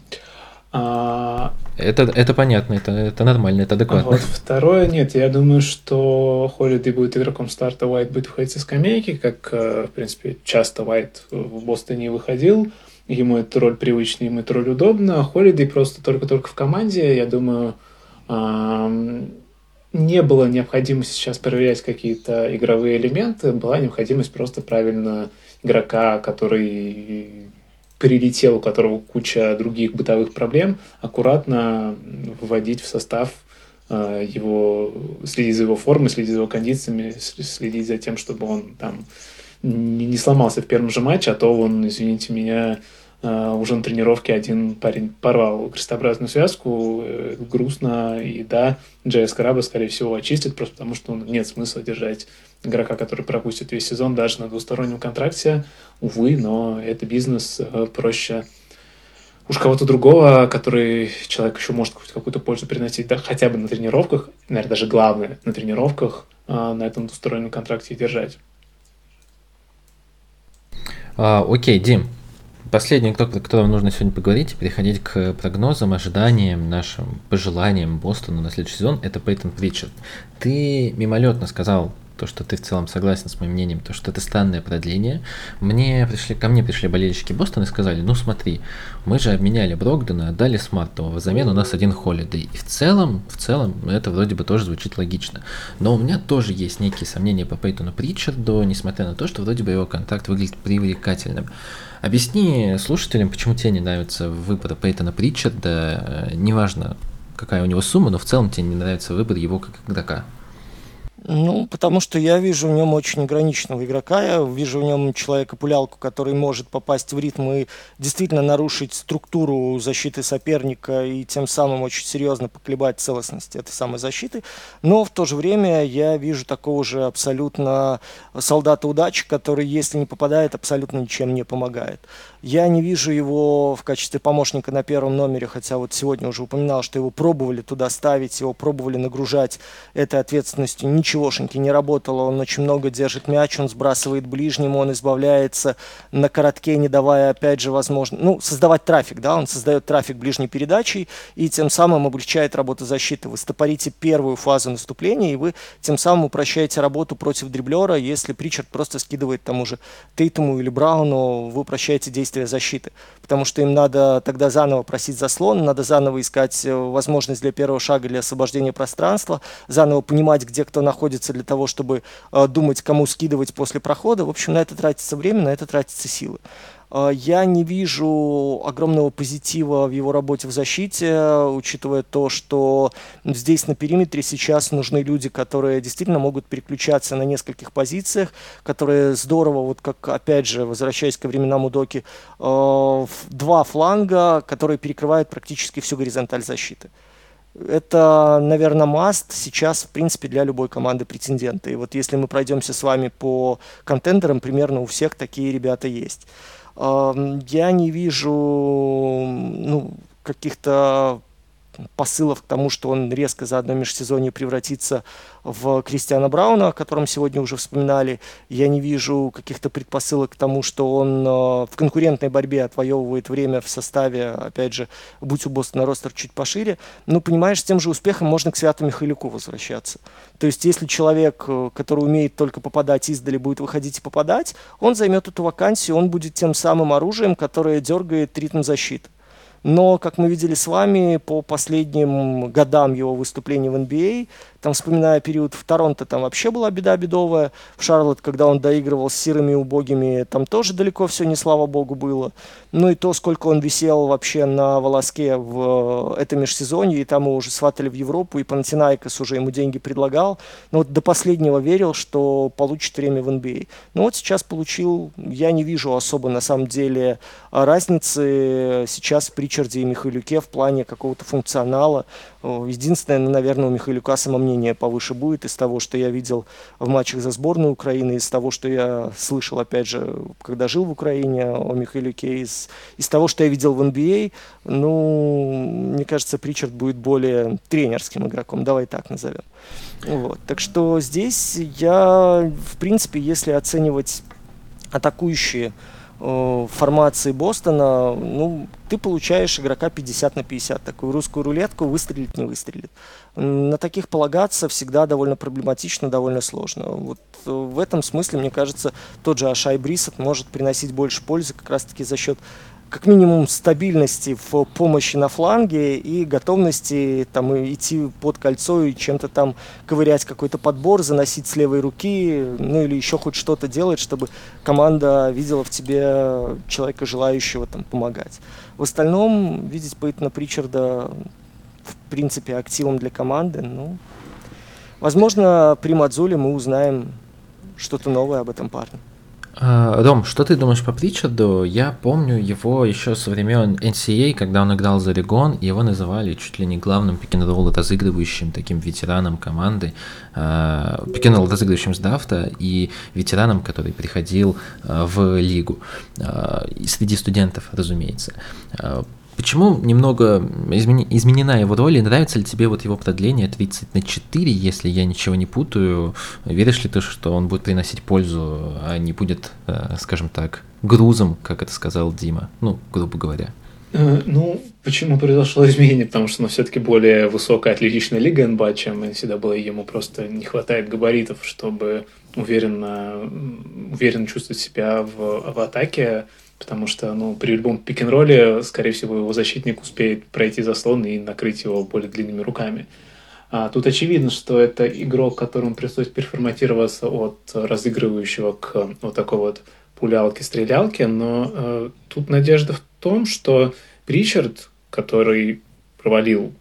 А... Это, это понятно, это, это нормально, это адекватно. Вот. Второе, нет, я думаю, что Холлиды будет игроком старта, Уайт будет выходить со скамейки, как, э, в принципе, часто Уайт в Бостоне выходил. Ему эта роль привычная, ему эта роль удобна. Холлиды просто только-только в команде, я думаю, не было необходимости сейчас проверять какие-то игровые элементы, была необходимость просто правильно игрока, который прилетел, у которого куча других бытовых проблем, аккуратно вводить в состав э, его, следить за его формой, следить за его кондициями, следить за тем, чтобы он там не сломался в первом же матче, а то он, извините меня, э, уже на тренировке один парень порвал крестообразную связку, э, грустно, и да, Джейс Краба, скорее всего, очистит, просто потому что нет смысла держать игрока, который пропустит весь сезон даже на двустороннем контракте. Увы, но это бизнес, э, проще уж кого-то другого, который человек еще может какую-то пользу приносить, да, хотя бы на тренировках, наверное, даже главное, на тренировках на этом двустороннем контракте держать. А, окей, Дим, последний, кто, кто нам нужно сегодня поговорить, переходить к прогнозам, ожиданиям, нашим пожеланиям Бостону на следующий сезон, это Пейтон Притчард. Ты мимолетно сказал то, что ты в целом согласен с моим мнением, то, что это странное продление. Мне пришли, ко мне пришли болельщики Бостона и сказали, ну смотри, мы же обменяли Брогдена, отдали Смартова, взамен у нас один Холидей. И в целом, в целом, это вроде бы тоже звучит логично. Но у меня тоже есть некие сомнения по Пейтону Притчарду, несмотря на то, что вроде бы его контракт выглядит привлекательным. Объясни слушателям, почему тебе не нравится выбор Пейтона Притчарда, неважно, какая у него сумма, но в целом тебе не нравится выбор его как игрока. Ну, потому что я вижу в нем очень ограниченного игрока. Я вижу в нем человека-пулялку, который может попасть в ритм и действительно нарушить структуру защиты соперника и тем самым очень серьезно поколебать целостность этой самой защиты. Но в то же время я вижу такого же абсолютно солдата удачи, который, если не попадает, абсолютно ничем не помогает. Я не вижу его в качестве помощника на первом номере, хотя вот сегодня уже упоминал, что его пробовали туда ставить, его пробовали нагружать этой ответственностью. Ничегошеньки не работало, он очень много держит мяч, он сбрасывает ближнему, он избавляется на коротке, не давая, опять же, возможно, ну, создавать трафик, да, он создает трафик ближней передачей и тем самым облегчает работу защиты. Вы стопорите первую фазу наступления, и вы тем самым упрощаете работу против дриблера, если Причард просто скидывает тому же Тейтому или Брауну, вы упрощаете действие действия защиты, потому что им надо тогда заново просить заслон, надо заново искать э, возможность для первого шага для освобождения пространства, заново понимать, где кто находится для того, чтобы э, думать, кому скидывать после прохода. В общем, на это тратится время, на это тратятся силы. А, я не вижу огромного позитива в его работе в защите, учитывая то, что здесь на периметре сейчас нужны люди, которые действительно могут переключаться на нескольких позициях, которые здорово, вот как, опять же, возвращаясь ко временам Удоки, а, два фланга, которые перекрывают практически всю горизонталь защиты. Это, наверное, маст сейчас, в принципе, для любой команды претендента. И вот если мы пройдемся с вами по контендерам, примерно у всех такие ребята есть я не вижу ну, каких-то посылов к тому, что он резко за одно межсезонье превратится в Кристиана Брауна, о котором сегодня уже вспоминали. Я не вижу каких-то предпосылок к тому, что он э, в конкурентной борьбе отвоевывает время в составе, опять же, будь у Бостона ростер чуть пошире. Ну, понимаешь, с тем же успехом можно к Святу Михайлюку возвращаться. То есть, если человек, э, который умеет только попадать издали, будет выходить и попадать, он займет эту вакансию, он будет тем самым оружием, которое дергает ритм защиты. Но, как мы видели с вами, по последним годам его выступлений в NBA, там, вспоминая период в Торонто, там вообще была беда бедовая. В Шарлотт, когда он доигрывал с сирыми убогими, там тоже далеко все не слава богу было. Ну и то, сколько он висел вообще на волоске в э, этом межсезонье, и там его уже сватали в Европу, и Панатинайкос уже ему деньги предлагал. Но вот до последнего верил, что получит время в NBA. Ну вот сейчас получил, я не вижу особо на самом деле разницы сейчас в Причарде и Михайлюке в плане какого-то функционала. Единственное, ну, наверное, у Михайлюка самомнение повыше будет из того, что я видел в матчах за сборную Украины, из того, что я слышал, опять же, когда жил в Украине о Михайлюке, из, из того, что я видел в NBA. А. Ну, мне кажется, Причард будет более тренерским игроком, давай так назовем. Вот. Так что здесь я, в принципе, если оценивать атакующие формации Бостона, ну, ты получаешь игрока 50 на 50. Такую русскую рулетку выстрелит, не выстрелит. На таких полагаться всегда довольно проблематично, довольно сложно. Вот э, в этом смысле, мне кажется, тот же Ашай Брисет может приносить больше пользы как раз-таки за счет как минимум стабильности в помощи на фланге и готовности там идти под кольцо и чем-то там ковырять какой-то подбор, заносить с левой руки, ну или еще хоть что-то делать, чтобы команда видела в тебе человека, желающего там помогать. В остальном видеть Пейтона Причарда в принципе активом для команды, ну, возможно, при Мадзуле мы узнаем что-то новое об этом парне. А, Ром, что ты думаешь по Причарду? Я помню его еще со времен NCAA, когда он играл за Орегон, его называли чуть ли не главным пик разыгрывающим таким ветераном команды, пик разыгрывающим с драфта и ветераном, который приходил а, в лигу. Среди студентов, разумеется. Почему немного измени, изменена его роль, и нравится ли тебе вот его продление 30 на 4, если я ничего не путаю? Веришь ли ты, что он будет приносить пользу, а не будет, э, скажем так, грузом, как это сказал Дима, ну, грубо говоря? Э, ну, почему произошло изменение? Потому что ну, все-таки более высокая атлетичная лига НБА, чем всегда было. Ему просто не хватает габаритов, чтобы уверенно, уверенно чувствовать себя в, в атаке потому что ну, при любом пик-н-ролле, скорее всего, его защитник успеет пройти заслон и накрыть его более длинными руками. А тут очевидно, что это игрок, которому пришлось переформатироваться от разыгрывающего к вот такой вот пулялки-стрелялки, но э, тут надежда в том, что Ричард, который провалил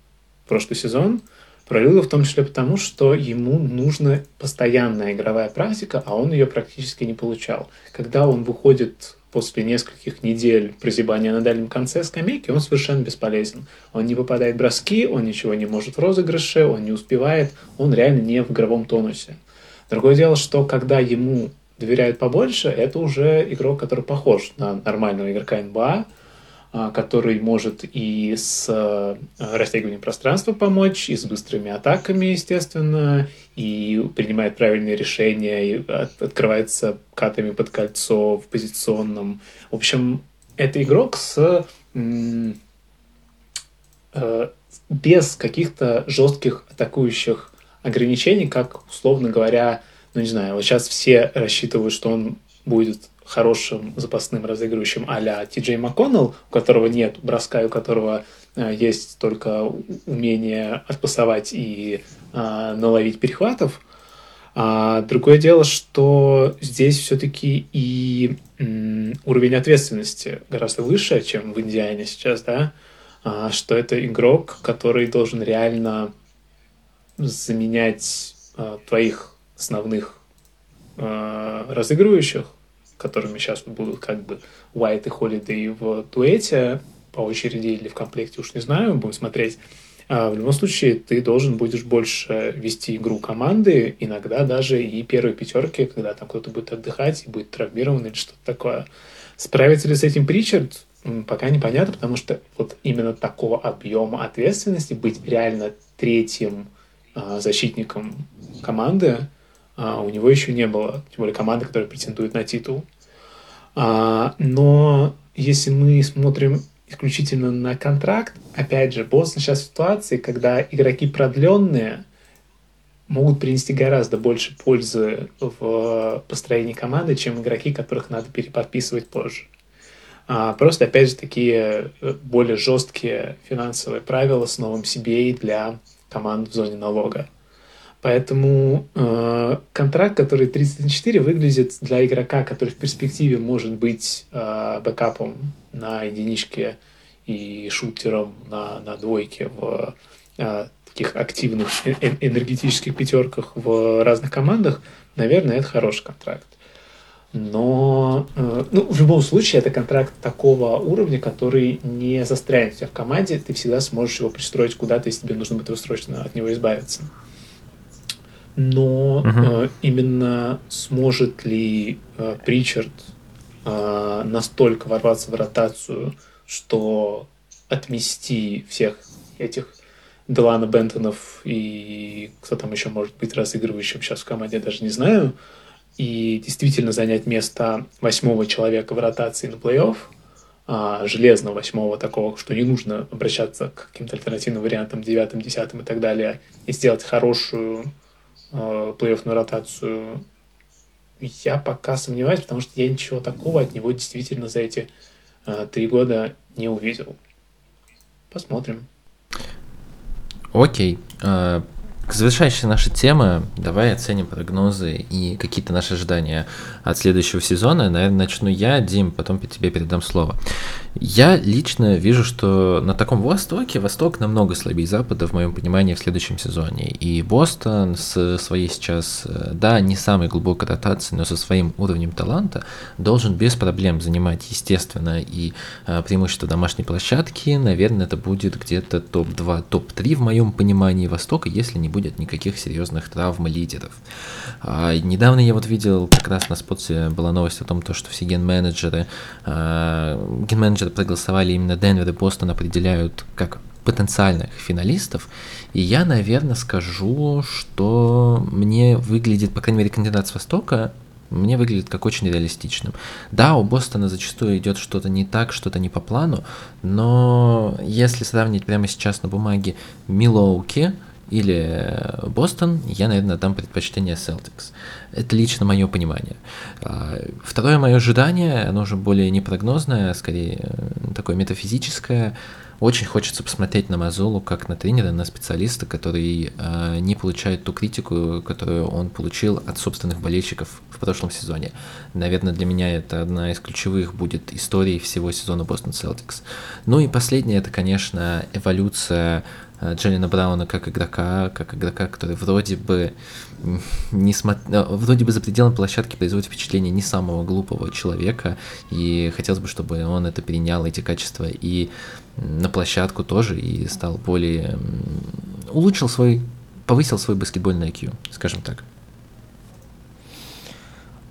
прошлый сезон, провалил его в том числе потому, что ему нужна постоянная игровая практика, а он ее практически не получал. Когда он выходит после нескольких недель прозябания на дальнем конце скамейки, он совершенно бесполезен. Он не попадает в броски, он ничего не может в розыгрыше, он не успевает, он реально не в игровом тонусе. Другое дело, что когда ему доверяют побольше, это уже игрок, который похож на нормального игрока НБА, который может и с э, растягиванием пространства помочь, и с быстрыми атаками, естественно, и принимает правильные решения, и открывается катами под кольцо в позиционном. В общем, это игрок с э, без каких-то жестких атакующих ограничений, как, условно говоря, ну не знаю, вот сейчас все рассчитывают, что он будет хорошим запасным разыгрывающим а-ля Ти Джей МакКоннелл, у которого нет броска, у которого э, есть только умение отпасовать и э, наловить перехватов. А другое дело, что здесь все-таки и м, уровень ответственности гораздо выше, чем в Индиане сейчас, да, а, что это игрок, который должен реально заменять а, твоих основных а, разыгрывающих, которыми сейчас будут как бы White и Holiday в дуэте по очереди или в комплекте, уж не знаю, будем смотреть. А в любом случае, ты должен будешь больше вести игру команды, иногда даже и первой пятерки, когда там кто-то будет отдыхать и будет травмирован или что-то такое. Справится ли с этим Причард, пока непонятно, потому что вот именно такого объема ответственности быть реально третьим э, защитником команды, а, у него еще не было, тем более команды, которая претендует на титул. А, но если мы смотрим исключительно на контракт, опять же, Бостон сейчас в ситуации, когда игроки продленные могут принести гораздо больше пользы в построении команды, чем игроки, которых надо переподписывать позже. А, просто, опять же, такие э, более жесткие финансовые правила с новым CBA для команд в зоне налога. Поэтому э, контракт, который 34, выглядит для игрока, который в перспективе может быть э, бэкапом на единичке и шутером на, на двойке в э, таких активных э, э энергетических пятерках в разных командах, наверное, это хороший контракт. Но э, ну, в любом случае это контракт такого уровня, который не застрянет у тебя в команде, ты всегда сможешь его пристроить куда-то, если тебе нужно будет срочно от него избавиться но угу. э, именно сможет ли э, Причард э, настолько ворваться в ротацию, что отмести всех этих Делана Бентонов и кто там еще может быть разыгрывающим сейчас в команде, я даже не знаю, и действительно занять место восьмого человека в ротации на плей-офф, а, железного восьмого такого, что не нужно обращаться к каким-то альтернативным вариантам, девятым, десятым и так далее, и сделать хорошую э, плей-оффную ротацию, я пока сомневаюсь, потому что я ничего такого от него действительно за эти э, три года не увидел. Посмотрим. Окей. А, к завершающей нашей темы давай оценим прогнозы и какие-то наши ожидания от следующего сезона. Наверное, начну я, Дим, потом тебе передам слово. Я лично вижу, что на таком Востоке Восток намного слабее Запада, в моем понимании, в следующем сезоне. И Бостон с своей сейчас, э, да, не самой глубокой ротацией, но со своим уровнем таланта должен без проблем занимать, естественно, и э, преимущество домашней площадки. Наверное, это будет где-то топ-2, топ-3 в моем понимании Востока, если не будет никаких серьезных травм лидеров. А, недавно я вот видел, как раз на споте была новость о том, то, что все ген-менеджеры, а, ген-менеджеры проголосовали именно Денвер и Бостон определяют как потенциальных финалистов, и я, наверное, скажу, что мне выглядит, по крайней мере, кандидат с Востока мне выглядит как очень реалистичным. Да, у Бостона зачастую идет что-то не так, что-то не по плану, но если сравнить прямо сейчас на бумаге Милоуки, или Бостон, я, наверное, дам предпочтение Celtics. Это лично мое понимание. А, второе мое ожидание, оно уже более непрогнозное, скорее э, такое метафизическое. Очень хочется посмотреть на Мазолу как на тренера, на специалиста, который э, не получает ту критику, которую он получил от собственных болельщиков в прошлом сезоне. Наверное, для меня это одна из ключевых будет историй всего сезона Бостон Celtics. Ну и последнее, это, конечно, эволюция Э, Джеллина Брауна как игрока, как игрока, который вроде бы не смо... Э, вроде бы за пределом площадки производит впечатление не самого глупого человека, и хотелось бы, чтобы он это перенял, эти качества, и на площадку тоже, и стал более... улучшил свой, повысил свой баскетбольный IQ, скажем так.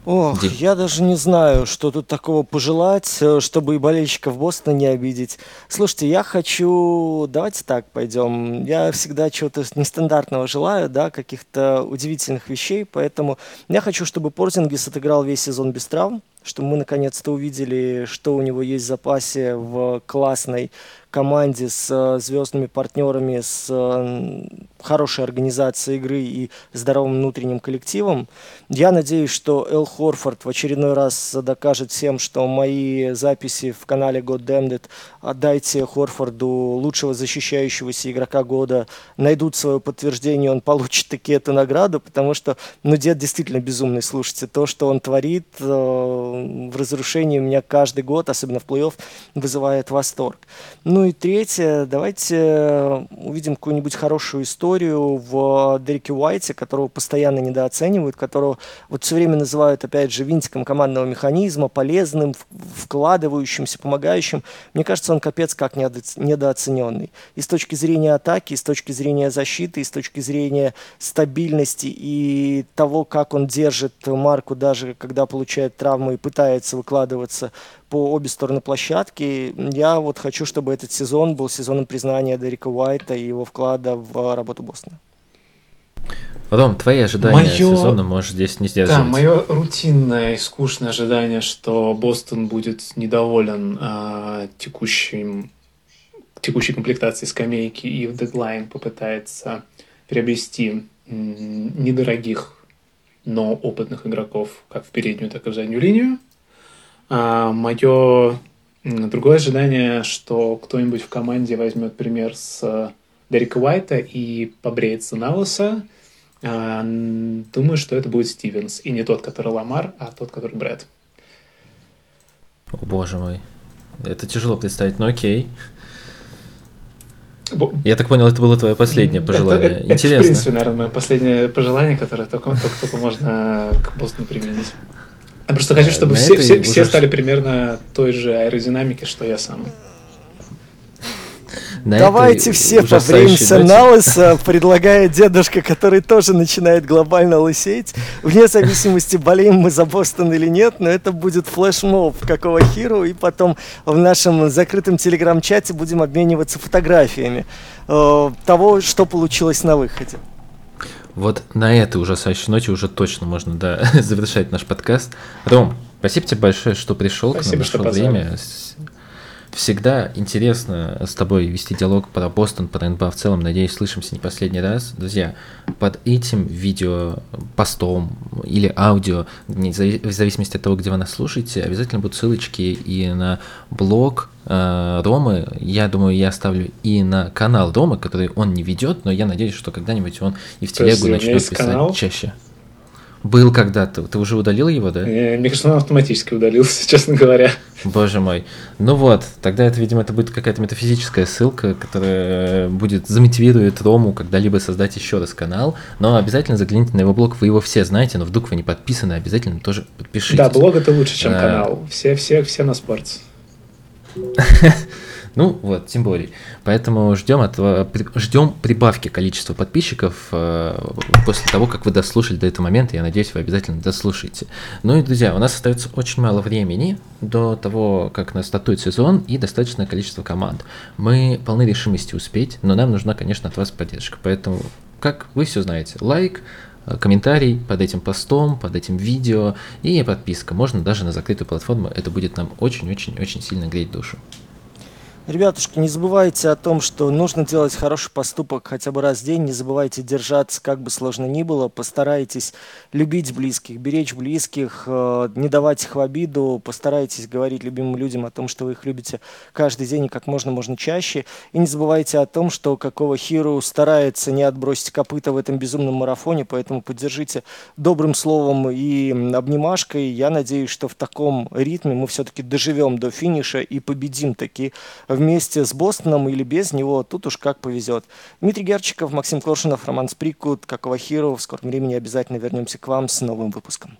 Ох, Дим. я даже не знаю, что тут такого пожелать, э, чтобы и болельщиков Бостона не обидеть. Слушайте, я хочу... Давайте так пойдем. Я всегда чего-то нестандартного желаю, да, каких-то удивительных вещей, поэтому я хочу, чтобы Портингис отыграл весь сезон без травм, чтобы мы наконец-то увидели, что у него есть в запасе в классной команде с э, звездными партнерами, с э, хорошей организацией игры и здоровым внутренним коллективом. Я надеюсь, что Эл Хорфорд в очередной раз докажет всем, что мои записи в канале God Damned It «Отдайте Хорфорду лучшего защищающегося игрока года» найдут свое подтверждение, он получит таки эту награду, потому что, ну, дед действительно безумный, слушайте. То, что он творит э, в разрушении у меня каждый год, особенно в плей-офф, вызывает восторг. Ну и третье, давайте э, увидим какую-нибудь хорошую историю в Дереке Уайте, которого постоянно недооценивают, которого вот все время называют, опять же, винтиком командного механизма, полезным, вкладывающимся, помогающим. Мне кажется, он капец как недооцененный. И с точки зрения атаки, и с точки зрения защиты, и с точки зрения стабильности и того, как он держит марку, даже когда получает травму и пытается выкладываться по обе стороны площадки. Я вот хочу, чтобы этот сезон был сезоном признания Дерека Уайта и его вклада в работу Бостона. Потом, твои ожидания моё... сезона можешь здесь не сдерживать. Да, мое рутинное и скучное ожидание, что Бостон будет недоволен а, текущим, текущей комплектацией скамейки и в дедлайн попытается приобрести недорогих, но опытных игроков как в переднюю, так и в заднюю линию. А мое другое ожидание, что кто-нибудь в команде возьмет пример с Дерека Уайта и побреется на лысо. А, думаю, что это будет Стивенс. И не тот, который Ламар, а тот, который Брэд. О, боже мой. Это тяжело представить, но окей. Я так понял, это было твое последнее пожелание. Это, это, Интересно. Это, в принципе, наверное, мое последнее пожелание, которое только, только, только можно к Бостону применить. Я просто хочу, чтобы все, все, все стали примерно той же аэродинамики, что я сам. На Давайте все побреемся на лысо, предлагая дедушка, который тоже начинает глобально лысеть. Вне зависимости, болеем мы за Бостон или нет, но это будет флешмоб какого хиру, и потом в нашем закрытом телеграм-чате будем обмениваться фотографиями э, того, что получилось на выходе. Вот на этой ужасающей ноте уже точно можно да, завершать наш подкаст. Ром, спасибо тебе большое, что пришел спасибо, к нам, нашел время. Всегда интересно с тобой вести диалог про Бостон, про НБА в целом. Надеюсь, слышимся не последний раз. Друзья, под этим видео, постом или аудио, в зависимости от того, где вы нас слушаете, обязательно будут ссылочки и на блог э, Ромы. Я думаю, я оставлю и на канал Ромы, который он не ведет, но я надеюсь, что когда-нибудь он и в телегу начнет писать канал? чаще. Был когда-то. Ты уже удалил его, да? Мне кажется, он автоматически удалился, честно говоря. Боже мой. Ну вот, тогда это, видимо, это будет какая-то метафизическая ссылка, которая будет замотивирует Рому когда-либо создать еще раз канал. Но обязательно загляните на его блог, вы его все знаете, но вдруг вы не подписаны, обязательно тоже подпишитесь. Да, блог это лучше, чем а... канал. Все, все, все на спорте. Ну вот, тем более. Поэтому ждем, от, ждем прибавки количества подписчиков э, после того, как вы дослушали до этого момента. Я надеюсь, вы обязательно дослушаете. Ну и, друзья, у нас остается очень мало времени до того, как нас стартует сезон и достаточное количество команд. Мы полны решимости успеть, но нам нужна, конечно, от вас поддержка. Поэтому, как вы все знаете, лайк, комментарий под этим постом, под этим видео и подписка. Можно даже на закрытую платформу. Это будет нам очень-очень-очень сильно греть душу. Ребятушки, не забывайте о том, что нужно делать хороший поступок хотя бы раз в день. Не забывайте держаться, как бы сложно ни было. Постарайтесь любить близких, беречь близких, э, не давать их в обиду. Постарайтесь говорить любимым людям о том, что вы их любите каждый день и как можно, можно чаще. И не забывайте о том, что какого Хиру старается не отбросить копыта в этом безумном марафоне, поэтому поддержите добрым словом и обнимашкой. Я надеюсь, что в таком ритме мы все-таки доживем до финиша и победим таки вместе с Бостоном или без него, тут уж как повезет. Дмитрий Герчиков, Максим Коршунов, Роман Сприкут, Какова Хиру. В скором времени обязательно вернемся к вам с новым выпуском.